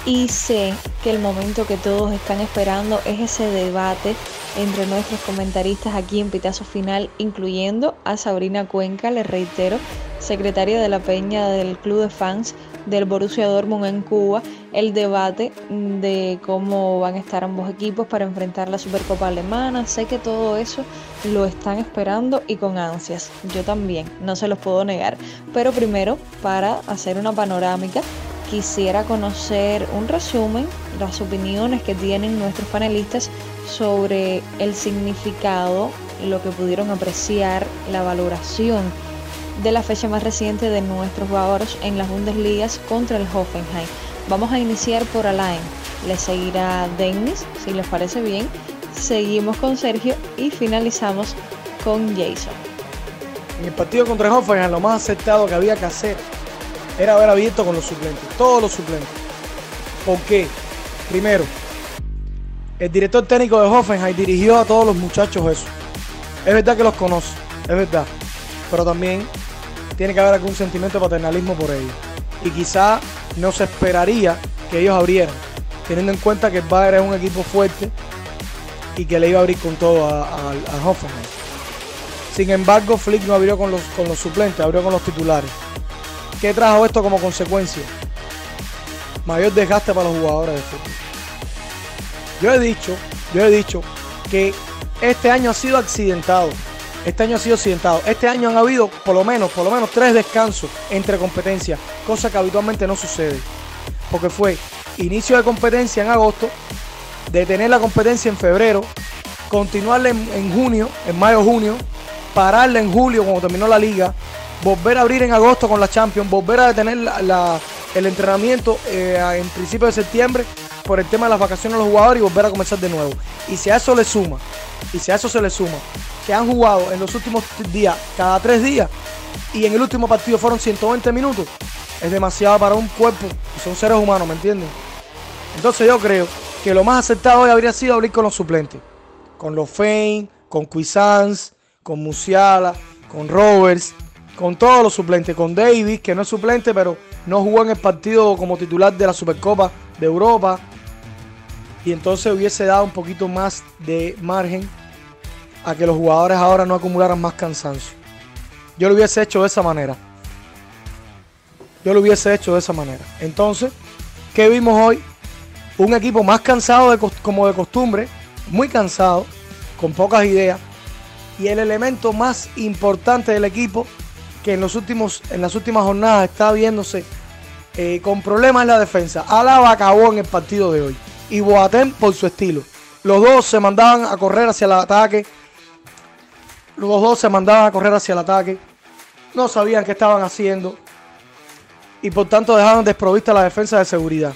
Y sé que el momento que todos están esperando es ese debate entre nuestros comentaristas aquí en Pitazo Final, incluyendo a Sabrina Cuenca, les reitero, secretaria de la Peña del Club de Fans del Borussia Dortmund en Cuba, el debate de cómo van a estar ambos equipos para enfrentar la Supercopa Alemana. Sé que todo eso lo están esperando y con ansias. Yo también, no se los puedo negar. Pero primero, para hacer una panorámica, quisiera conocer un resumen, las opiniones que tienen nuestros panelistas sobre el significado, lo que pudieron apreciar, la valoración de la fecha más reciente de nuestros jugadores en las Bundesligas contra el Hoffenheim. Vamos a iniciar por Alain, le seguirá Dennis, si les parece bien, seguimos con Sergio y finalizamos con Jason. En el partido contra el Hoffenheim lo más aceptado que había que hacer era haber abierto con los suplentes, todos los suplentes. ¿Por qué? Primero, el director técnico de Hoffenheim dirigió a todos los muchachos eso. Es verdad que los conoce, es verdad. Pero también tiene que haber algún sentimiento de paternalismo por ellos. Y quizá no se esperaría que ellos abrieran, teniendo en cuenta que el Bayern es un equipo fuerte y que le iba a abrir con todo a, Hoffenheim. Sin embargo, Flick no abrió con los, con los suplentes, abrió con los titulares. ¿Qué trajo esto como consecuencia? Mayor desgaste para los jugadores de fútbol. Yo he dicho, yo he dicho que este año ha sido accidentado este año ha sido accidentado. Este año han habido por lo menos, por lo menos tres descansos entre competencias, cosa que habitualmente no sucede. Porque fue inicio de competencia en agosto, detener la competencia en febrero, continuarla en, junio, en mayo-junio, pararla en julio cuando terminó la liga, volver a abrir en agosto con la Champions, volver a detener el entrenamiento eh, en principio de septiembre por el tema de las vacaciones de los jugadores y volver a comenzar de nuevo. Y si a eso le suma, y si a eso se le suma que han jugado en los últimos días, cada tres días, y en el último partido fueron 120 minutos, es demasiado para un cuerpo, son seres humanos, ¿me entienden? Entonces yo creo que lo más aceptado hoy habría sido abrir con los suplentes, con los Fein, con Cuisance, con Musiala, con Roberts, con todos los suplentes, con Davis, que no es suplente, pero no jugó en el partido como titular de la Supercopa de Europa. Y entonces hubiese dado un poquito más de margen a que los jugadores ahora no acumularan más cansancio. Yo lo hubiese hecho de esa manera. Yo lo hubiese hecho de esa manera. Entonces, ¿qué vimos hoy? Un equipo más cansado de, como de costumbre, muy cansado, con pocas ideas. Y el elemento más importante del equipo, que en, los últimos, en las últimas jornadas está viéndose eh, con problemas en la defensa. Alaba acabó en el partido de hoy. Y Boateng por su estilo. Los dos se mandaban a correr hacia el ataque los dos se mandaban a correr hacia el ataque. No sabían qué estaban haciendo. Y por tanto dejaban desprovista la defensa de seguridad.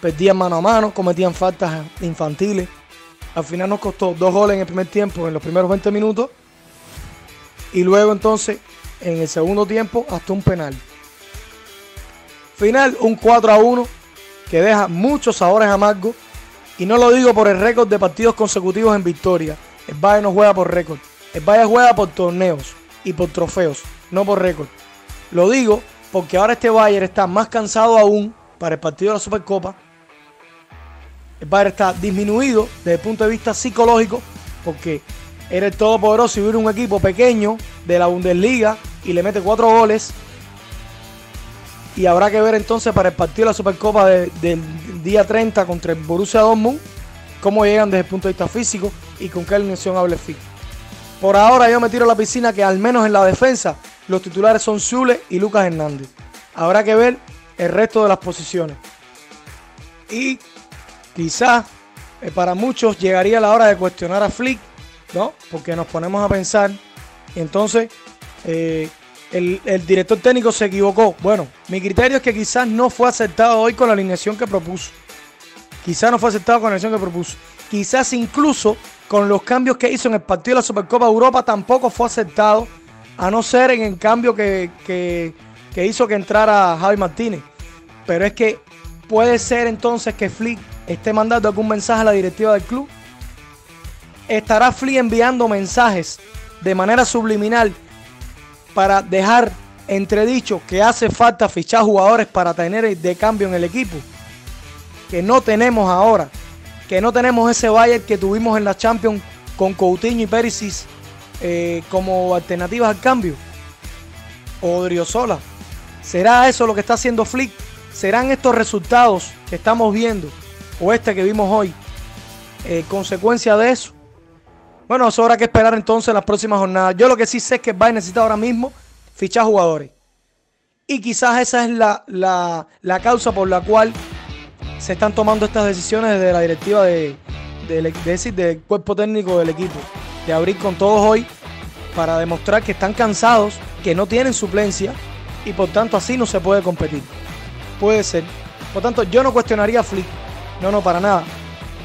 Perdían mano a mano, cometían faltas infantiles. Al final nos costó dos goles en el primer tiempo, en los primeros 20 minutos. Y luego entonces, en el segundo tiempo, hasta un penal. Final, un 4 a 1 que deja muchos sabores amargos. Y no lo digo por el récord de partidos consecutivos en victoria. El Bayern no juega por récord. El Bayern juega por torneos y por trofeos, no por récord. Lo digo porque ahora este Bayern está más cansado aún para el partido de la Supercopa. El Bayern está disminuido desde el punto de vista psicológico porque era el todopoderoso y hubiera un equipo pequeño de la Bundesliga y le mete cuatro goles. Y habrá que ver entonces para el partido de la Supercopa del día 30 contra el Borussia Dortmund cómo llegan desde el punto de vista físico y con qué alineación hable Fick. Por ahora yo me tiro a la piscina que al menos en la defensa los titulares son Zule y Lucas Hernández. Habrá que ver el resto de las posiciones. Y quizás eh, para muchos llegaría la hora de cuestionar a Flick, ¿no? Porque nos ponemos a pensar y entonces eh, el, el, director técnico se equivocó. Bueno, mi criterio es que quizás no fue aceptado hoy con la alineación que propuso. Quizás no fue aceptado con la alineación que propuso. Quizás incluso con los cambios que hizo en el partido de la Supercopa Europa tampoco fue aceptado, a no ser en el cambio que, hizo que entrara Javi Martínez. Pero es que puede ser entonces que Flick esté mandando algún mensaje a la directiva del club. ¿Estará Flick enviando mensajes de manera subliminal para dejar entredicho que hace falta fichar jugadores para tener de cambio en el equipo, que no tenemos ahora, que no tenemos ese Bayern que tuvimos en la Champions con Coutinho y Perisic eh, como alternativas al cambio, o Driosola. ¿Será eso lo que está haciendo Flick? ¿Serán estos resultados que estamos viendo, o este que vimos hoy, eh, consecuencia de eso? Bueno, eso habrá que esperar entonces las próximas jornadas. Yo lo que sí sé es que Bayern necesita ahora mismo fichar jugadores. Y quizás esa es la, la, causa por la cual se están tomando estas decisiones de la directiva de, del cuerpo técnico del equipo. De abrir con todos hoy para demostrar que están cansados, que no tienen suplencia y por tanto así no se puede competir. Puede ser. Por tanto, yo no cuestionaría a Flick. No, no, para nada.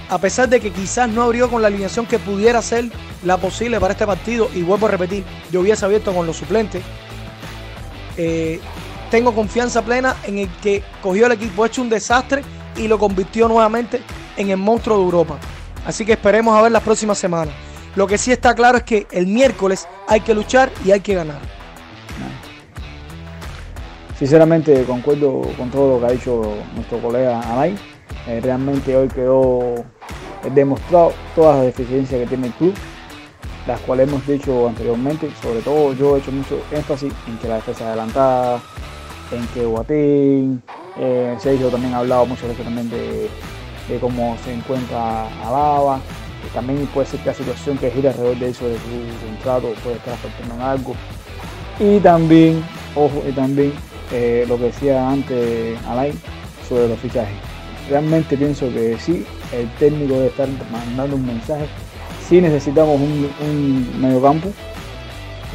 A pesar de que quizás no abrió con la alineación que pudiera ser la posible para este partido, y vuelvo a repetir, yo hubiese abierto con los suplentes, eh, tengo confianza plena en el que cogió el equipo hecho un desastre y lo convirtió nuevamente en el monstruo de Europa. Así que esperemos a ver las próximas semanas. Lo que sí está claro es que el miércoles hay que luchar y hay que ganar. Sinceramente concuerdo con todo lo que ha dicho nuestro colega Amay. Eh, realmente hoy quedó demostrado todas las deficiencias que tiene el club las cuales hemos dicho anteriormente, sobre todo yo he hecho mucho énfasis en que la defensa adelantada, en que Guatín, eh, Sergio también ha hablado muchas veces también de, cómo se encuentra Alaba, también puede ser que la situación que gira alrededor de eso, de su contrato, puede estar afectando en algo. Y también, ojo, y también eh, lo que decía antes Alain sobre los fichajes. Realmente pienso que sí, el técnico debe estar mandando un mensaje si necesitamos un, un mediocampo,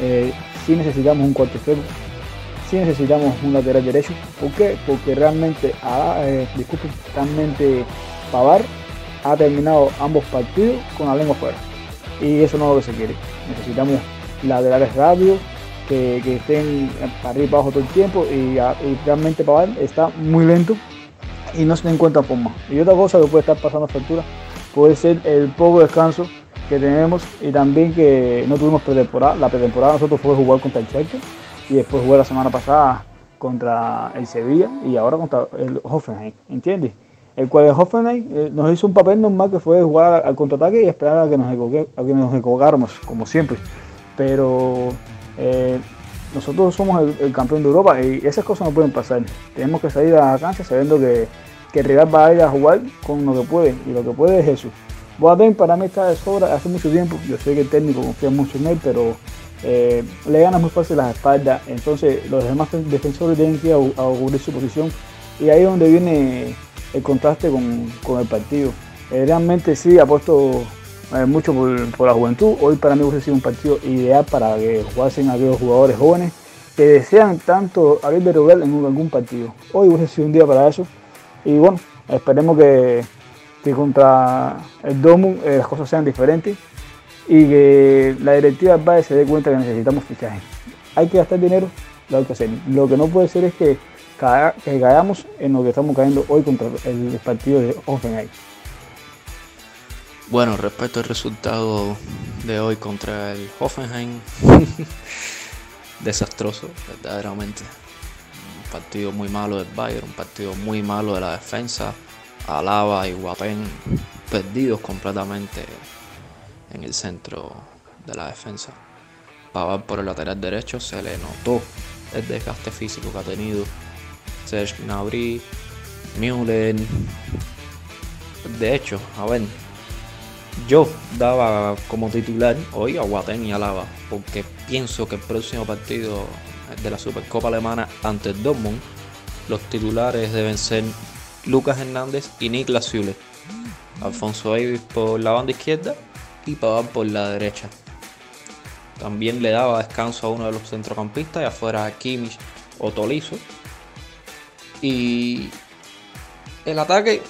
eh, si necesitamos un cuarto extremo, si necesitamos un lateral derecho. ¿Por qué? Porque realmente, ah, eh, disculpen, realmente Pavar ha terminado ambos partidos con la lengua fuera. Y eso no es lo que se quiere. Necesitamos laterales rápidos, que, estén para arriba y abajo todo el tiempo. Ah, y realmente Pavar está muy lento y no se encuentra forma. Y otra cosa que puede estar pasando factura puede ser el poco descanso que tenemos y también que no tuvimos pretemporada. La pretemporada nosotros fue jugar contra el Chelsea y después jugar la semana pasada contra el Sevilla y ahora contra el Hoffenheim, ¿entiendes? El cual el Hoffenheim eh, nos hizo un papel normal que fue jugar al contraataque y esperar a que nos, a que nos equivocáramos, como siempre. Pero eh, nosotros somos el, campeón de Europa y esas cosas no pueden pasar. Tenemos que salir a la cancha sabiendo que, que el rival va a ir a jugar con lo que puede y lo que puede es Jesús. Boateng para mí está de sobra hace mucho tiempo. Yo sé que el técnico confía mucho en él, pero eh, le gana muy fácil las espaldas. Entonces los demás defensores tienen que ir a, cubrir su posición. Y ahí es donde viene el contraste con, el partido. Eh, realmente sí apuesto mucho por, la juventud. Hoy para mí hubiese sido un partido ideal para que jugasen aquellos jugadores jóvenes que desean tanto abrir de en algún partido. Hoy hubiese sido un día para eso. Y bueno, esperemos que que contra el Domu eh, las cosas sean diferentes y que la directiva del se dé cuenta que necesitamos fichajes. Hay que gastar dinero, lo que hacer. Lo que no puede ser es que, caigamos en lo que estamos cayendo hoy contra el partido de Offenheim. Bueno, respecto al resultado de hoy contra el Hoffenheim, desastroso, verdaderamente. Un partido muy malo del Bayern, un partido muy malo de la defensa. Alaba y Guapén perdidos completamente en el centro de la defensa. Pavar por el lateral derecho se le notó el desgaste físico que ha tenido. Serge Gnabry, Müller. De hecho, a ver, yo daba como titular hoy a Guapén y Alaba, porque pienso que el próximo partido de la Supercopa Alemana ante Dortmund, los titulares deben ser Lucas Hernández y Niklas Zule. Alfonso Davis por la banda izquierda y Pavard por la derecha. También le daba descanso a uno de los centrocampistas y afuera a Kimmich o Tolizo. Y el ataque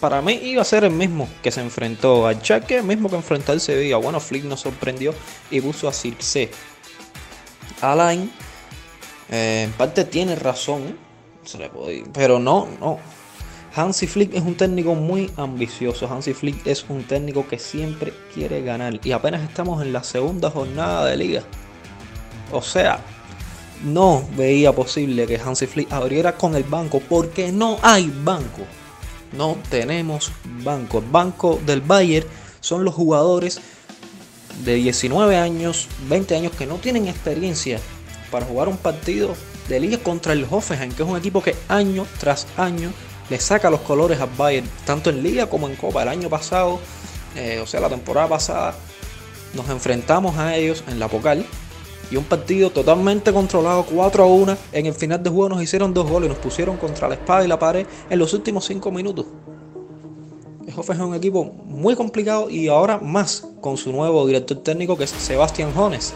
para mí iba a ser el mismo que se enfrentó al Chaque, el mismo que enfrentó al Sevilla. Bueno, Flick nos sorprendió y puso a Circe. Alain, eh, en parte tiene razón, pero no, no, Hansi Flick es un técnico muy ambicioso. Hansi Flick es un técnico que siempre quiere ganar. Y apenas estamos en la segunda jornada de liga. O sea, no veía posible que Hansi Flick abriera con el banco porque no hay banco. No tenemos banco. El banco del Bayern son los jugadores de 19 años, 20 años que no tienen experiencia para jugar un partido de liga contra el Hoffenheim, que es un equipo que año tras año le saca los colores al Bayern, tanto en liga como en copa. El año pasado, eh, o sea, la temporada pasada, nos enfrentamos a ellos en la Pocal y un partido totalmente controlado 4 a 1. En el final de juego nos hicieron dos goles nos pusieron contra la espada y la pared en los últimos 5 minutos. El Hoffenheim es un equipo muy complicado y ahora más con su nuevo director técnico que es Sebastián Jones,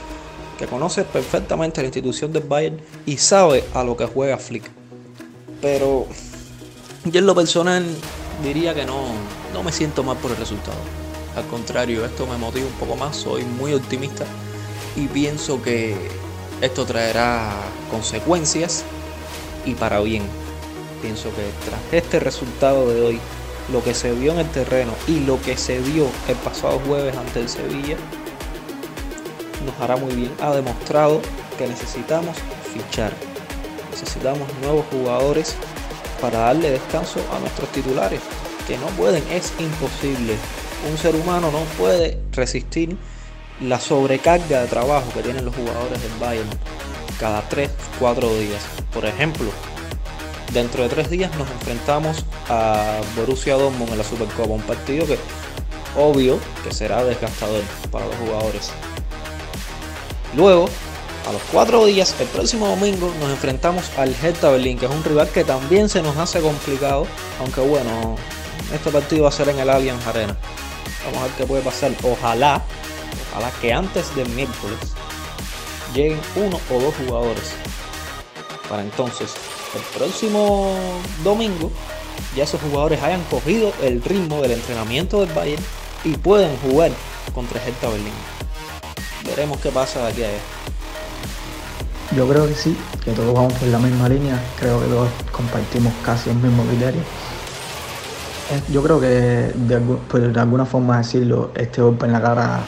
que conoce perfectamente la institución del Bayern y sabe a lo que juega Flick. Pero yo en lo personal diría que no, no me siento mal por el resultado. Al contrario, esto me motiva un poco más, soy muy optimista y pienso que esto traerá consecuencias y para bien. Pienso que tras este resultado de hoy, lo que se vio en el terreno y lo que se vio el pasado jueves ante el Sevilla, nos hará muy bien. Ha demostrado que necesitamos fichar. Necesitamos nuevos jugadores para darle descanso a nuestros titulares, que no pueden, es imposible. Un ser humano no puede resistir la sobrecarga de trabajo que tienen los jugadores del Bayern cada 3-4 días. Por ejemplo, dentro de 3 días nos enfrentamos a Borussia Dortmund en la Supercopa, un partido que obvio que será desgastador para los jugadores. Luego, a los 4 días, el próximo domingo, nos enfrentamos al Hertha Berlín, que es un rival que también se nos hace complicado, aunque bueno, este partido va a ser en el Allianz Arena. Vamos a ver qué puede pasar. Ojalá Ojalá que antes del miércoles lleguen uno o dos jugadores. Para entonces, el próximo domingo, ya esos jugadores hayan cogido el ritmo del entrenamiento del Bayern y pueden jugar contra Hertha Berlín. Veremos qué pasa de aquí a allá. Yo creo que sí, que todos vamos por la misma línea, creo que todos compartimos casi el mismo criterio. Yo creo que de alguna forma decirlo, este golpe en la cara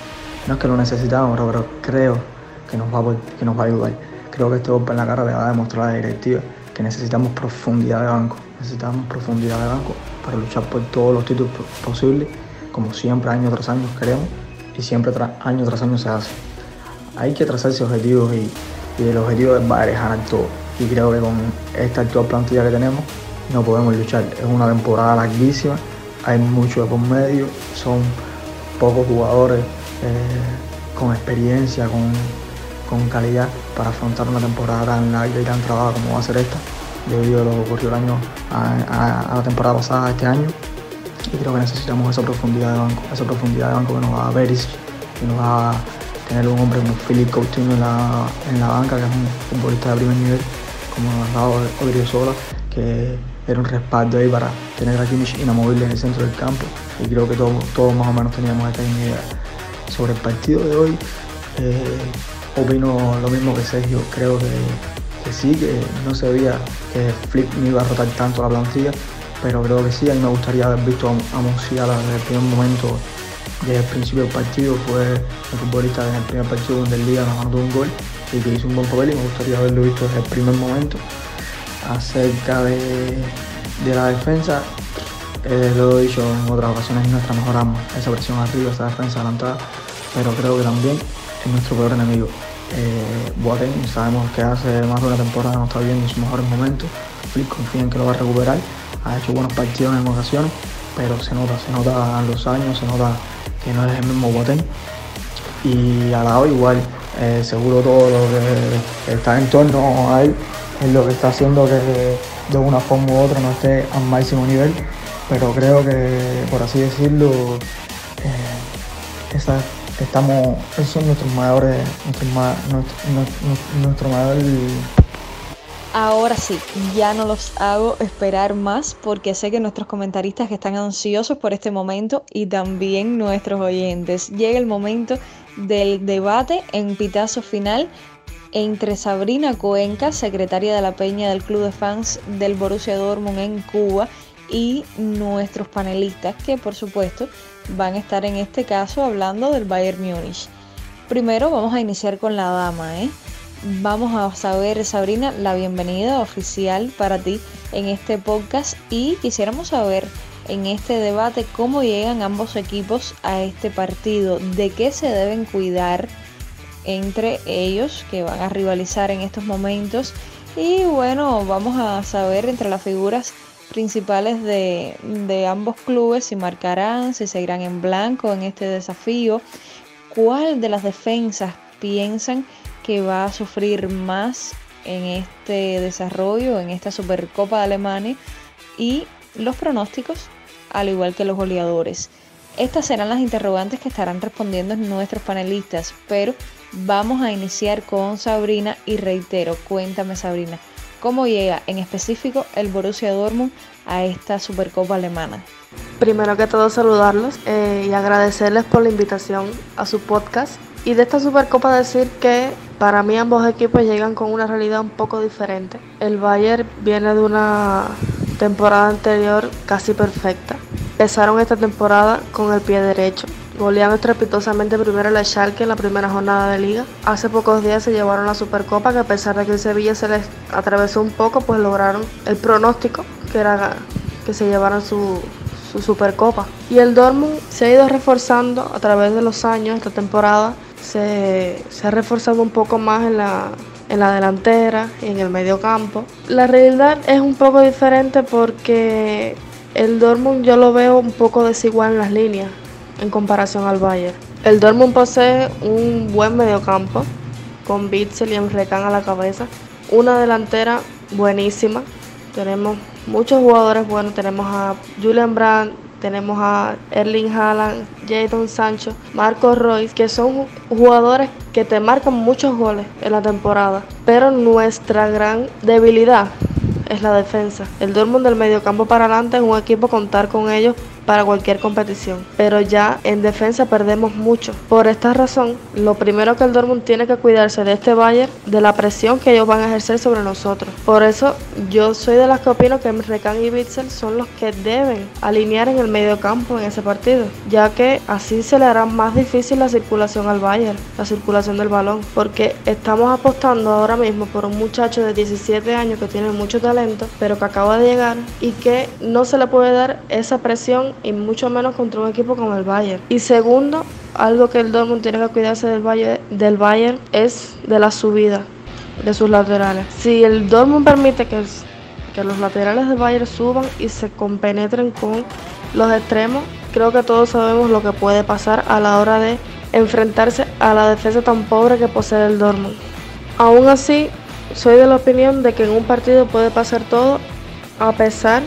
no es que lo necesitamos, pero creo que nos, va a, ayudar. Creo que este golpe en la cara le va a demostrar a la directiva que necesitamos profundidad de banco. Necesitamos profundidad de banco para luchar por todos los títulos posibles, como siempre año tras año queremos y siempre año tras año se hace. Hay que trazarse objetivos y, el objetivo es ganar todo. Y creo que con esta actual plantilla que tenemos no podemos luchar. Es una temporada larguísima, hay mucho de por medio, son pocos jugadores con experiencia, con, calidad para afrontar una temporada tan larga y tan trabada como va a ser esta, debido a lo que ocurrió el año, a, la temporada pasada, este año. Y creo que necesitamos esa profundidad de banco, esa profundidad de banco que nos va a ver que nos va a tener un hombre como Philip Coutinho en la, en la banca, que es un futbolista de primer nivel, como nos ha dado Sola, que era un respaldo ahí para tener a Kimmich inamovible en el centro del campo. Y creo que todos, todos más o menos teníamos esta idea sobre el partido de hoy, eh, opino lo mismo que Sergio. Creo que, sí, que no se veía que Flip no iba a rotar tanto la plantilla, pero creo que sí. A mí me gustaría haber visto a, Musiala desde el primer momento, desde el principio del partido. Fue el futbolista en el primer partido donde el Liga nos mandó un gol y que hizo un buen papel y me gustaría haberlo visto desde el primer momento. Acerca de, de la defensa, eh, lo he dicho en otras ocasiones, nuestra mejor arma, esa presión arriba, esa defensa adelantada, pero creo que también es nuestro peor enemigo. Eh, sabemos que hace más de una temporada no está viendo sus mejores momentos, Flick confía en que lo va a recuperar, ha hecho buenos partidos en ocasiones, pero se nota, se nota los años, se nota que no es el mismo Boateng. Y al lado igual, eh, seguro todo lo que está en torno a él es lo que está haciendo que de una forma u otra no esté al máximo nivel pero creo que, por así decirlo, eh, estamos, esos son nuestros mayores, nuestro, nuestro, mayor... Ahora sí, ya no los hago esperar más porque sé que nuestros comentaristas están ansiosos por este momento y también nuestros oyentes. Llega el momento del debate en pitazo final entre Sabrina Cuenca, secretaria de la Peña del Club de Fans del Borussia Dortmund en Cuba, y nuestros panelistas que por supuesto van a estar en este caso hablando del Bayern Múnich. Primero vamos a iniciar con la dama, ¿eh? vamos a saber, Sabrina, la bienvenida oficial para ti en este podcast y quisiéramos saber en este debate cómo llegan ambos equipos a este partido, de qué se deben cuidar entre ellos que van a rivalizar en estos momentos y bueno, vamos a saber entre las figuras principales de, de ambos clubes si marcarán, si seguirán en blanco en este desafío, cuál de las defensas piensan que va a sufrir más en este desarrollo, en esta Supercopa de Alemania y los pronósticos, al igual que los goleadores. Estas serán las interrogantes que estarán respondiendo nuestros panelistas, pero vamos a iniciar con Sabrina y reitero, cuéntame Sabrina, ¿cómo llega en específico el Borussia Dortmund a esta Supercopa alemana? Primero que todo saludarlos eh, y agradecerles por la invitación a su podcast y de esta Supercopa decir que para mí ambos equipos llegan con una realidad un poco diferente. El Bayern viene de una temporada anterior casi perfecta. Empezaron esta temporada con el pie derecho. Goleando estrepitosamente primero la Schalke en la primera jornada de liga. Hace pocos días se llevaron la Supercopa que a pesar de que el Sevilla se les atravesó un poco, pues lograron el pronóstico que era que se llevaran su, su Supercopa. Y el Dortmund se ha ido reforzando a través de los años esta temporada se, ha reforzado un poco más en la, en la delantera y en el medio campo. La realidad es un poco diferente porque el Dortmund yo lo veo un poco desigual en las líneas en comparación al Bayern. El Dortmund posee un buen mediocampo con Bitzel y Emrecan a la cabeza, una delantera buenísima. Tenemos muchos jugadores buenos, tenemos a Julian Brandt, tenemos a Erling Haaland, Jadon Sancho, Marco Royce, que son jugadores que te marcan muchos goles en la temporada. Pero nuestra gran debilidad es la defensa. El Dortmund del mediocampo para adelante es un equipo contar con ellos para cualquier competición. Pero ya en defensa perdemos mucho. Por esta razón, lo primero que el Dortmund tiene que cuidarse de este Bayern, de la presión que ellos van a ejercer sobre nosotros. Por eso yo soy de las que opino que Recan y Bitzel son los que deben alinear en el medio campo en ese partido, ya que así se le hará más difícil la circulación al Bayern, la circulación del balón, porque estamos apostando ahora mismo por un muchacho de 17 años que tiene mucho talento, pero que acaba de llegar y que no se le puede dar esa presión y mucho menos contra un equipo como el Bayern. Y segundo, algo que el Dortmund tiene que cuidarse del Bayern, del Bayern es de la subida de sus laterales. Si el Dortmund permite que, que los laterales del Bayern suban y se compenetren con los extremos, creo que todos sabemos lo que puede pasar a la hora de enfrentarse a la defensa tan pobre que posee el Dortmund. Aún así, soy de la opinión de que en un partido puede pasar todo a pesar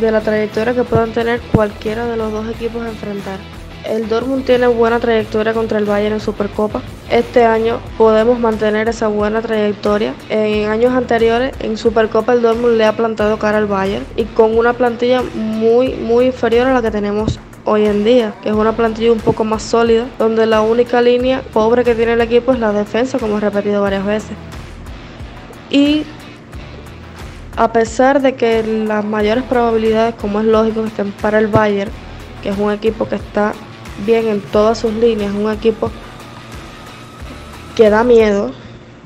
de la trayectoria que puedan tener cualquiera de los dos equipos a enfrentar. El Dortmund tiene buena trayectoria contra el Bayern en Supercopa. Este año podemos mantener esa buena trayectoria. En años anteriores en Supercopa el Dortmund le ha plantado cara al Bayern y con una plantilla muy muy inferior a la que tenemos hoy en día, que es una plantilla un poco más sólida, donde la única línea pobre que tiene el equipo es la defensa, como he repetido varias veces. Y a pesar de que las mayores probabilidades, como es lógico, estén para el Bayern, que es un equipo que está bien en todas sus líneas, un equipo que da miedo,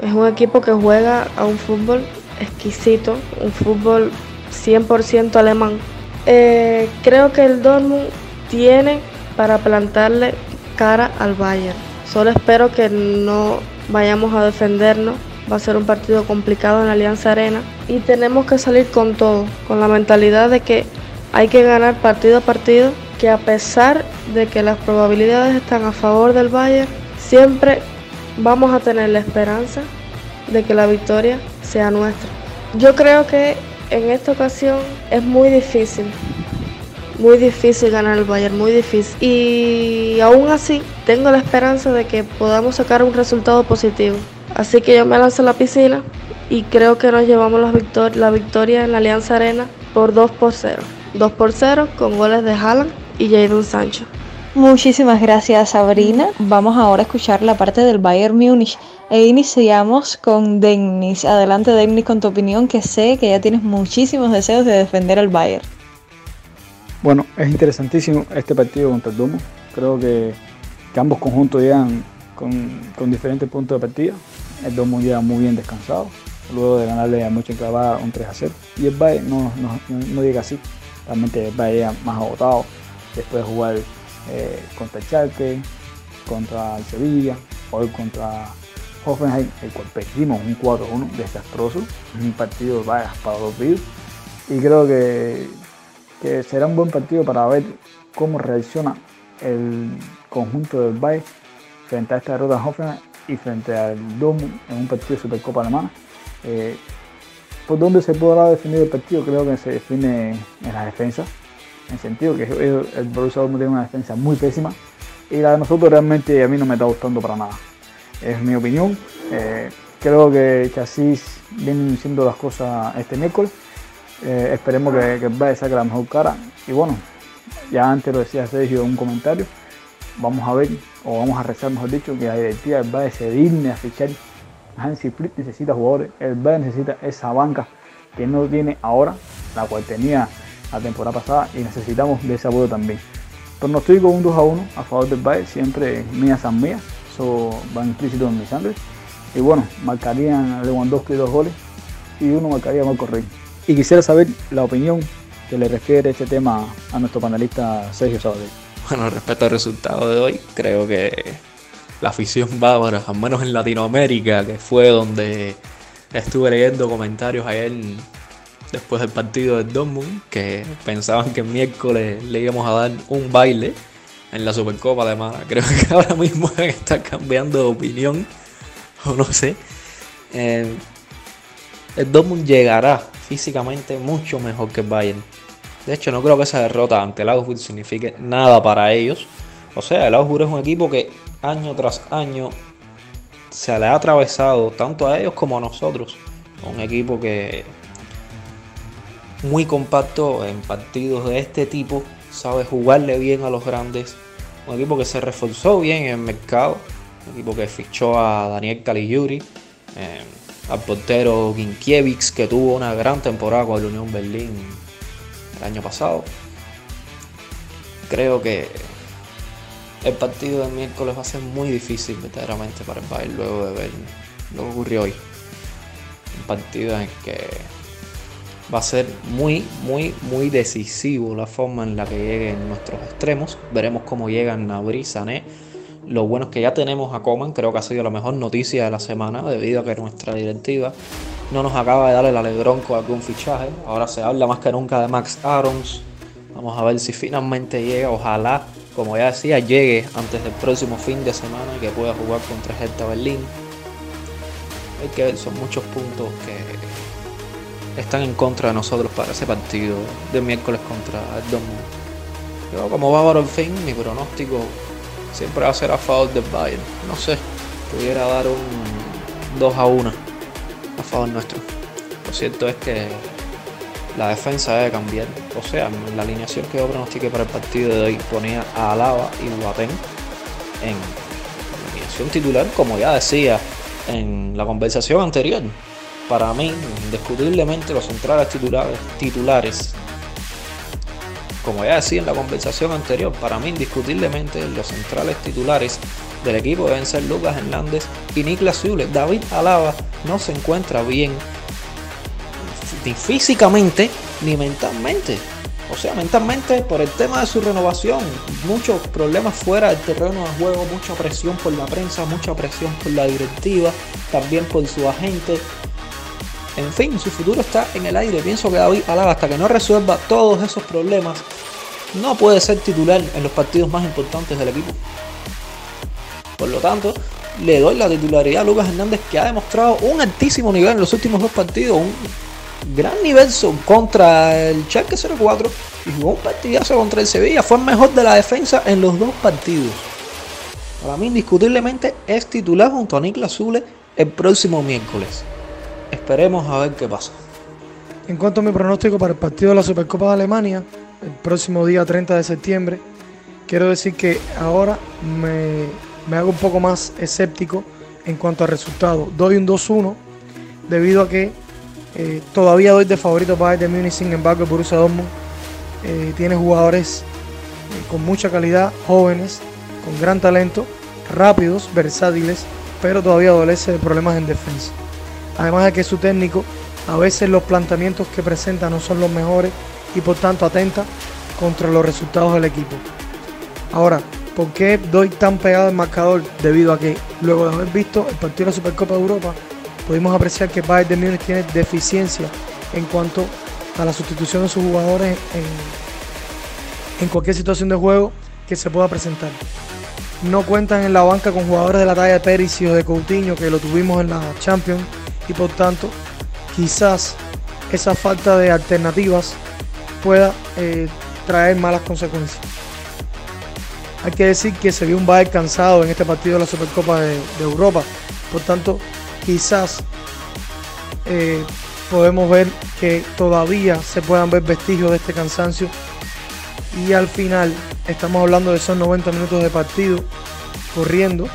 es un equipo que juega a un fútbol exquisito, un fútbol 100% alemán. Eh, creo que el Dortmund tiene para plantarle cara al Bayern. Solo espero que no vayamos a defendernos Va a ser un partido complicado en Alianza Arena y tenemos que salir con todo, con la mentalidad de que hay que ganar partido a partido, que a pesar de que las probabilidades están a favor del Bayern, siempre vamos a tener la esperanza de que la victoria sea nuestra. Yo creo que en esta ocasión es muy difícil, muy difícil ganar el Bayern, muy difícil. Y aún así tengo la esperanza de que podamos sacar un resultado positivo. Así que yo me lanzo a la piscina y creo que nos llevamos la, la victoria en la Alianza Arena por 2 por 0. 2 por 0 con goles de Haaland y Jadon Sancho. Muchísimas gracias Sabrina. Vamos ahora a escuchar la parte del Bayern Múnich e iniciamos con Dennis. Adelante Dennis con tu opinión que sé que ya tienes muchísimos deseos de defender al Bayern. Bueno, es interesantísimo este partido contra el Domo. Creo que, que ambos conjuntos llegan con, diferentes puntos de partida. el Dortmund llega muy bien descansado, luego de ganarle a Mönchengladbach un 3 a 0. Y el Bayern no, no, no llega así, realmente el Bayern llega más agotado, después de jugar eh, contra el Schalke, contra el Sevilla, hoy contra Hoffenheim, el cual perdimos un 4-1 desastroso, un partido para dos vídeos. Y creo que, que será un buen partido para ver cómo reacciona el conjunto del Bayern frente a esta derrota de Hoffenheim y frente al Dortmund en un partido de Supercopa Alemana. Eh, ¿Por dónde se podrá definir el partido? Creo que se define en la defensa, en el sentido que el Borussia Dortmund tiene una defensa muy pésima y la de nosotros realmente a mí no me está gustando para nada. Es mi opinión. Eh, creo que Chasis viene haciendo las cosas este miércoles. Eh, esperemos que, que el Bayern saque la mejor cara. Y bueno, ya antes lo decía Sergio en un comentario, vamos a ver, o vamos a rezar mejor dicho, que la directiva del Bayern se digne a fichar. Hansi Flick necesita jugadores, el Bayern necesita esa banca que no tiene ahora, la cual tenía la temporada pasada y necesitamos de ese apoyo también. Pronostico un 2 a 1 a favor del Bayern, siempre mía san mía, eso va implícito en mi sangre. Y bueno, marcarían Lewandowski dos goles y uno marcaría Marco Rey. Y quisiera saber la opinión que le refiere este tema a nuestro panelista Sergio Sabadell. Bueno, respecto al resultado de hoy, creo que la afición bávara, al menos en Latinoamérica, que fue donde estuve leyendo comentarios ayer después del partido del Dortmund, que pensaban que el miércoles le íbamos a dar un baile en la Supercopa Alemana. Creo que ahora mismo está cambiando de opinión, o no sé. Eh, el Dortmund llegará físicamente mucho mejor que Bayern. De hecho, no creo que esa derrota ante el Augsburg signifique nada para ellos. O sea, el Augsburg es un equipo que año tras año se le ha atravesado tanto a ellos como a nosotros. Un equipo que muy compacto en partidos de este tipo, sabe jugarle bien a los grandes. Un equipo que se reforzó bien en el mercado, un equipo que fichó a Daniel Caligiuri, eh, al portero Ginkiewicz, que tuvo una gran temporada con el Unión Berlín año pasado. Creo que el partido del miércoles va a ser muy difícil verdaderamente para el Bayern luego de ver lo que ocurrió hoy. Un partido en el que va a ser muy, muy, muy decisivo la forma en la que lleguen nuestros extremos. Veremos cómo llegan Nabri, Sané. Lo bueno es que ya tenemos a Coman, creo que ha sido la mejor noticia de la semana, debido a que nuestra directiva no nos acaba de dar el alegrón con algún fichaje. Ahora se habla más que nunca de Max Arons. Vamos a ver si finalmente llega. Ojalá, como ya decía, llegue antes del próximo fin de semana y que pueda jugar contra Hertha Berlín. Hay que ver, son muchos puntos que están en contra de nosotros para ese partido de miércoles contra el Dortmund. Yo como bávaro en fin, mi pronóstico siempre va a ser a favor del Bayern. No sé, pudiera dar un 2 a 1 a favor nuestro. Lo cierto es que la defensa debe cambiar. O sea, la alineación que yo pronostiqué para el partido de hoy ponía a Alaba y Boateng en alineación titular, como ya decía en la conversación anterior. Para mí, indiscutiblemente, los centrales titulares, titulares como ya decía en la conversación anterior, para mí indiscutiblemente los centrales titulares del equipo deben ser Lucas Hernández y Niklas Zule. David Alaba no se encuentra bien ni físicamente ni mentalmente. O sea, mentalmente por el tema de su renovación, muchos problemas fuera del terreno de juego, mucha presión por la prensa, mucha presión por la directiva, también por su agente. En fin, su futuro está en el aire. Pienso que David Alaba, hasta que no resuelva todos esos problemas, no puede ser titular en los partidos más importantes del equipo. Por lo tanto, le doy la titularidad a Lucas Hernández, que ha demostrado un altísimo nivel en los últimos dos partidos, un gran nivel contra el Schalke 04 y jugó un partidazo contra el Sevilla. Fue el mejor de la defensa en los dos partidos. Para mí, indiscutiblemente, es titular junto a Niklas Zule el próximo miércoles. Esperemos a ver qué pasa. En cuanto a mi pronóstico para el partido de la Supercopa de Alemania, el próximo día 30 de septiembre, quiero decir que ahora me, me hago un poco más escéptico en cuanto al resultado. Doy un 2-1 debido a que eh, todavía doy de favorito para de Múnich, sin embargo, el Borussia Dortmund eh, tiene jugadores eh, con mucha calidad, jóvenes, con gran talento, rápidos, versátiles pero todavía adolece de problemas en defensa. Además de que su técnico a veces los planteamientos que presenta no son los mejores y por tanto atenta contra los resultados del equipo. Ahora, ¿por qué doy tan pegado el marcador? Debido a que luego de haber visto el partido de la Supercopa de Europa, pudimos apreciar que Bayern de Múnich tiene deficiencia en cuanto a la sustitución de sus jugadores en, cualquier situación de juego que se pueda presentar. No cuentan en la banca con jugadores de la talla de Pérez o de Coutinho, que lo tuvimos en la Champions, y por tanto, quizás esa falta de alternativas pueda eh, traer malas consecuencias. Hay que decir que se vio un Bayern cansado en este partido de la Supercopa de, Europa. Por tanto, quizás eh, podemos ver que todavía se puedan ver vestigios de este cansancio. Y al final estamos hablando de esos 90 minutos de partido corriendo.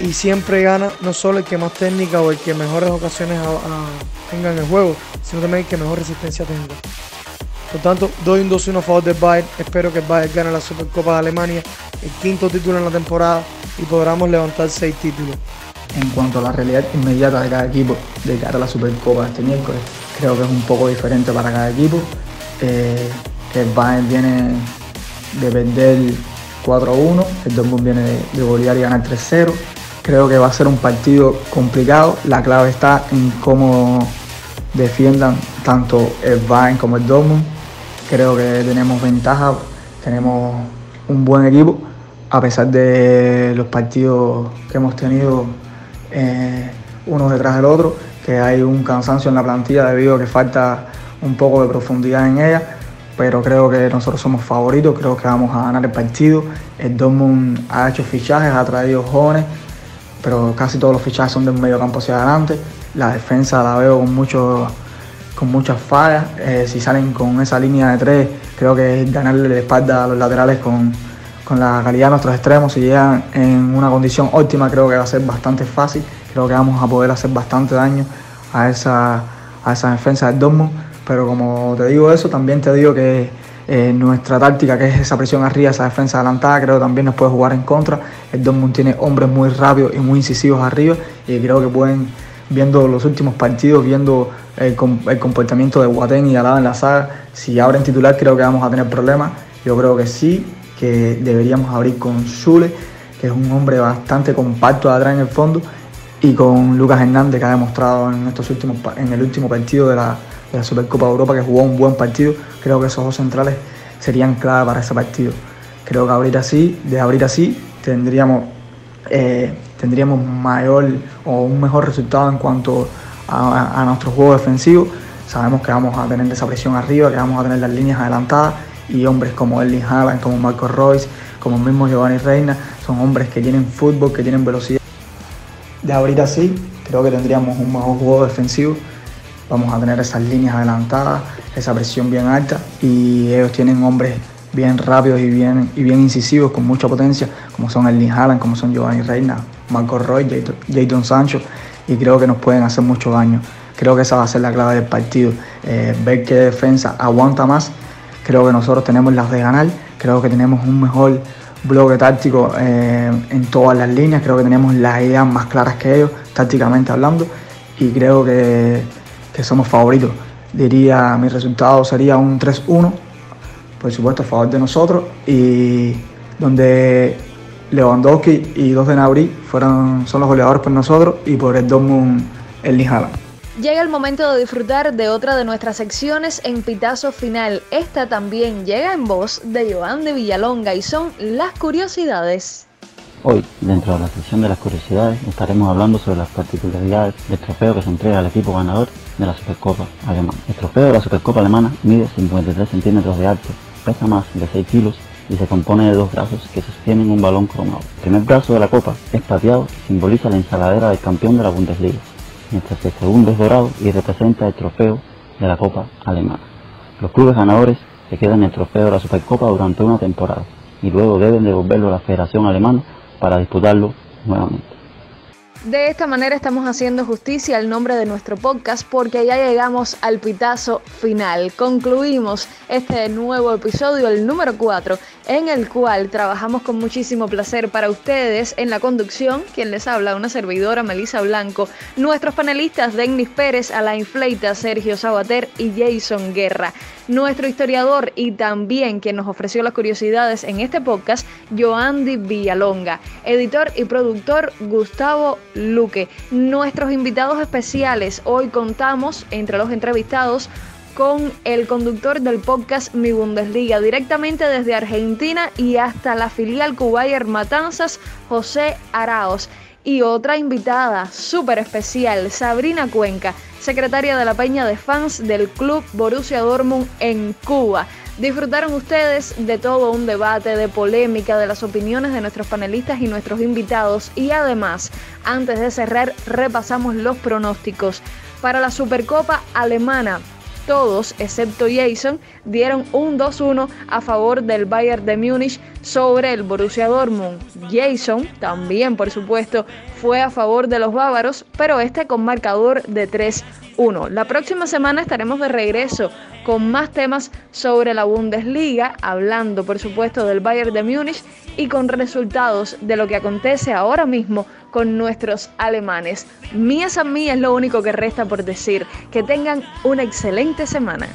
Y siempre gana no solo el que más técnica o el que mejores ocasiones tenga en el juego, sino también el que mejor resistencia tenga. Por tanto, doy un 2-1 a favor del Bayern. Espero que el Bayern gane la Supercopa de Alemania, el quinto título en la temporada y podamos levantar seis títulos. En cuanto a la realidad inmediata de cada equipo de cara a la Supercopa este miércoles, creo que es un poco diferente para cada equipo. Eh, el Bayern viene de perder 4-1, el Dortmund viene de, de y ganar 3-0. Creo que va a ser un partido complicado. La clave está en cómo defiendan tanto el Bayern como el Dortmund creo que tenemos ventaja, tenemos un buen equipo, a pesar de los partidos que hemos tenido eh, uno detrás del otro, que hay un cansancio en la plantilla debido a que falta un poco de profundidad en ella, pero creo que nosotros somos favoritos, creo que vamos a ganar el partido. El Dortmund ha hecho fichajes, ha traído jóvenes, pero casi todos los fichajes son del medio campo hacia adelante. La defensa la veo con mucho con muchas fallas. Eh, si salen con esa línea de tres, creo que ganarle la espalda a los laterales con, la calidad de nuestros extremos, si llegan en una condición óptima, creo que va a ser bastante fácil. Creo que vamos a poder hacer bastante daño a esa, a esa defensa del Dortmund. Pero como te digo eso, también te digo que eh, nuestra táctica, que es esa presión arriba, esa defensa adelantada, creo que también nos puede jugar en contra. El Dortmund tiene hombres muy rápidos y muy incisivos arriba y creo que pueden viendo los últimos partidos, viendo el, comportamiento de Guatén y Alaba en la saga, si abren titular creo que vamos a tener problemas. Yo creo que sí, que deberíamos abrir con Zule, que es un hombre bastante compacto atrás en el fondo, y con Lucas Hernández, que ha demostrado en, estos últimos, en el último partido de la, de la Supercopa de Europa que jugó un buen partido. Creo que esos dos centrales serían clave para ese partido. Creo que abrir así, de abrir así, tendríamos eh, tendríamos mayor o un mejor resultado en cuanto a, nuestro juego defensivo. Sabemos que vamos a tener esa presión arriba, que vamos a tener las líneas adelantadas y hombres como Erling Haaland, como Marco Royce, como el mismo Giovanni Reina, son hombres que tienen fútbol, que tienen velocidad. De abrir así, creo que tendríamos un mejor juego defensivo. Vamos a tener esas líneas adelantadas, esa presión bien alta y ellos tienen hombres bien rápidos y bien, y bien incisivos, con mucha potencia, como son Erling Haaland, como son Giovanni Reina, Marco Roy, Jayton Sancho, y creo que nos pueden hacer mucho daño. Creo que esa va a ser la clave del partido, eh, ver qué defensa aguanta más. Creo que nosotros tenemos las de ganar, creo que tenemos un mejor bloque táctico eh, en todas las líneas, creo que tenemos las ideas más claras que ellos, tácticamente hablando, y creo que, que somos favoritos. Diría, mi resultado sería un 3-1 por supuesto, a favor de nosotros y donde Lewandowski y dos de Nauri fueron, son los goleadores por nosotros y por el Dortmund el Nijala. Llega el momento de disfrutar de otra de nuestras secciones en Pitazo Final. Esta también llega en voz de Joan de Villalonga y son las curiosidades. Hoy, dentro de la sección de las curiosidades, estaremos hablando sobre las particularidades del trofeo que se entrega al equipo ganador de la Supercopa Alemana. El trofeo de la Supercopa Alemana mide 53 centímetros de alto pesa más de 6 kilos y se compone de dos brazos que sostienen un balón cromado. El primer brazo de la copa es plateado y simboliza la ensaladera del campeón de la Bundesliga, mientras que el segundo es dorado y representa el trofeo de la copa alemana. Los clubes ganadores se quedan el trofeo de la Supercopa durante una temporada y luego deben devolverlo a la Federación Alemana para disputarlo nuevamente. De esta manera estamos haciendo justicia al nombre de nuestro podcast porque ya llegamos al pitazo final. Concluimos este nuevo episodio, el número 4, en el cual trabajamos con muchísimo placer para ustedes en la conducción, quien les habla, una servidora, Melisa Blanco, nuestros panelistas, Denis Pérez, Alain Fleita, Sergio Sabater y Jason Guerra. Nuestro historiador y también quien nos ofreció las curiosidades en este podcast, Joandy Villalonga. Editor y productor, Gustavo Luque. Nuestros invitados especiales, hoy contamos entre los entrevistados con el conductor del podcast Mi Bundesliga, directamente desde Argentina y hasta la filial Cubayer Matanzas, José Araos. Y otra invitada súper especial, Sabrina Cuenca, secretaria de la Peña de Fans del Club Borussia Dortmund en Cuba. Disfrutaron ustedes de todo un debate, de polémica, de las opiniones de nuestros panelistas y nuestros invitados. Y además, antes de cerrar, repasamos los pronósticos. Para la Supercopa Alemana, todos, excepto Jason, dieron un 2-1 a favor del Bayern de Múnich sobre el Borussia Dortmund. Jason, también por supuesto, fue a favor de los bávaros, pero este con marcador de 3-1. La próxima semana estaremos de regreso con más temas sobre la Bundesliga, hablando por supuesto del Bayern de Múnich y con resultados de lo que acontece ahora mismo con nuestros alemanes. Mías a mí es lo único que resta por decir. Que tengan una excelente semana.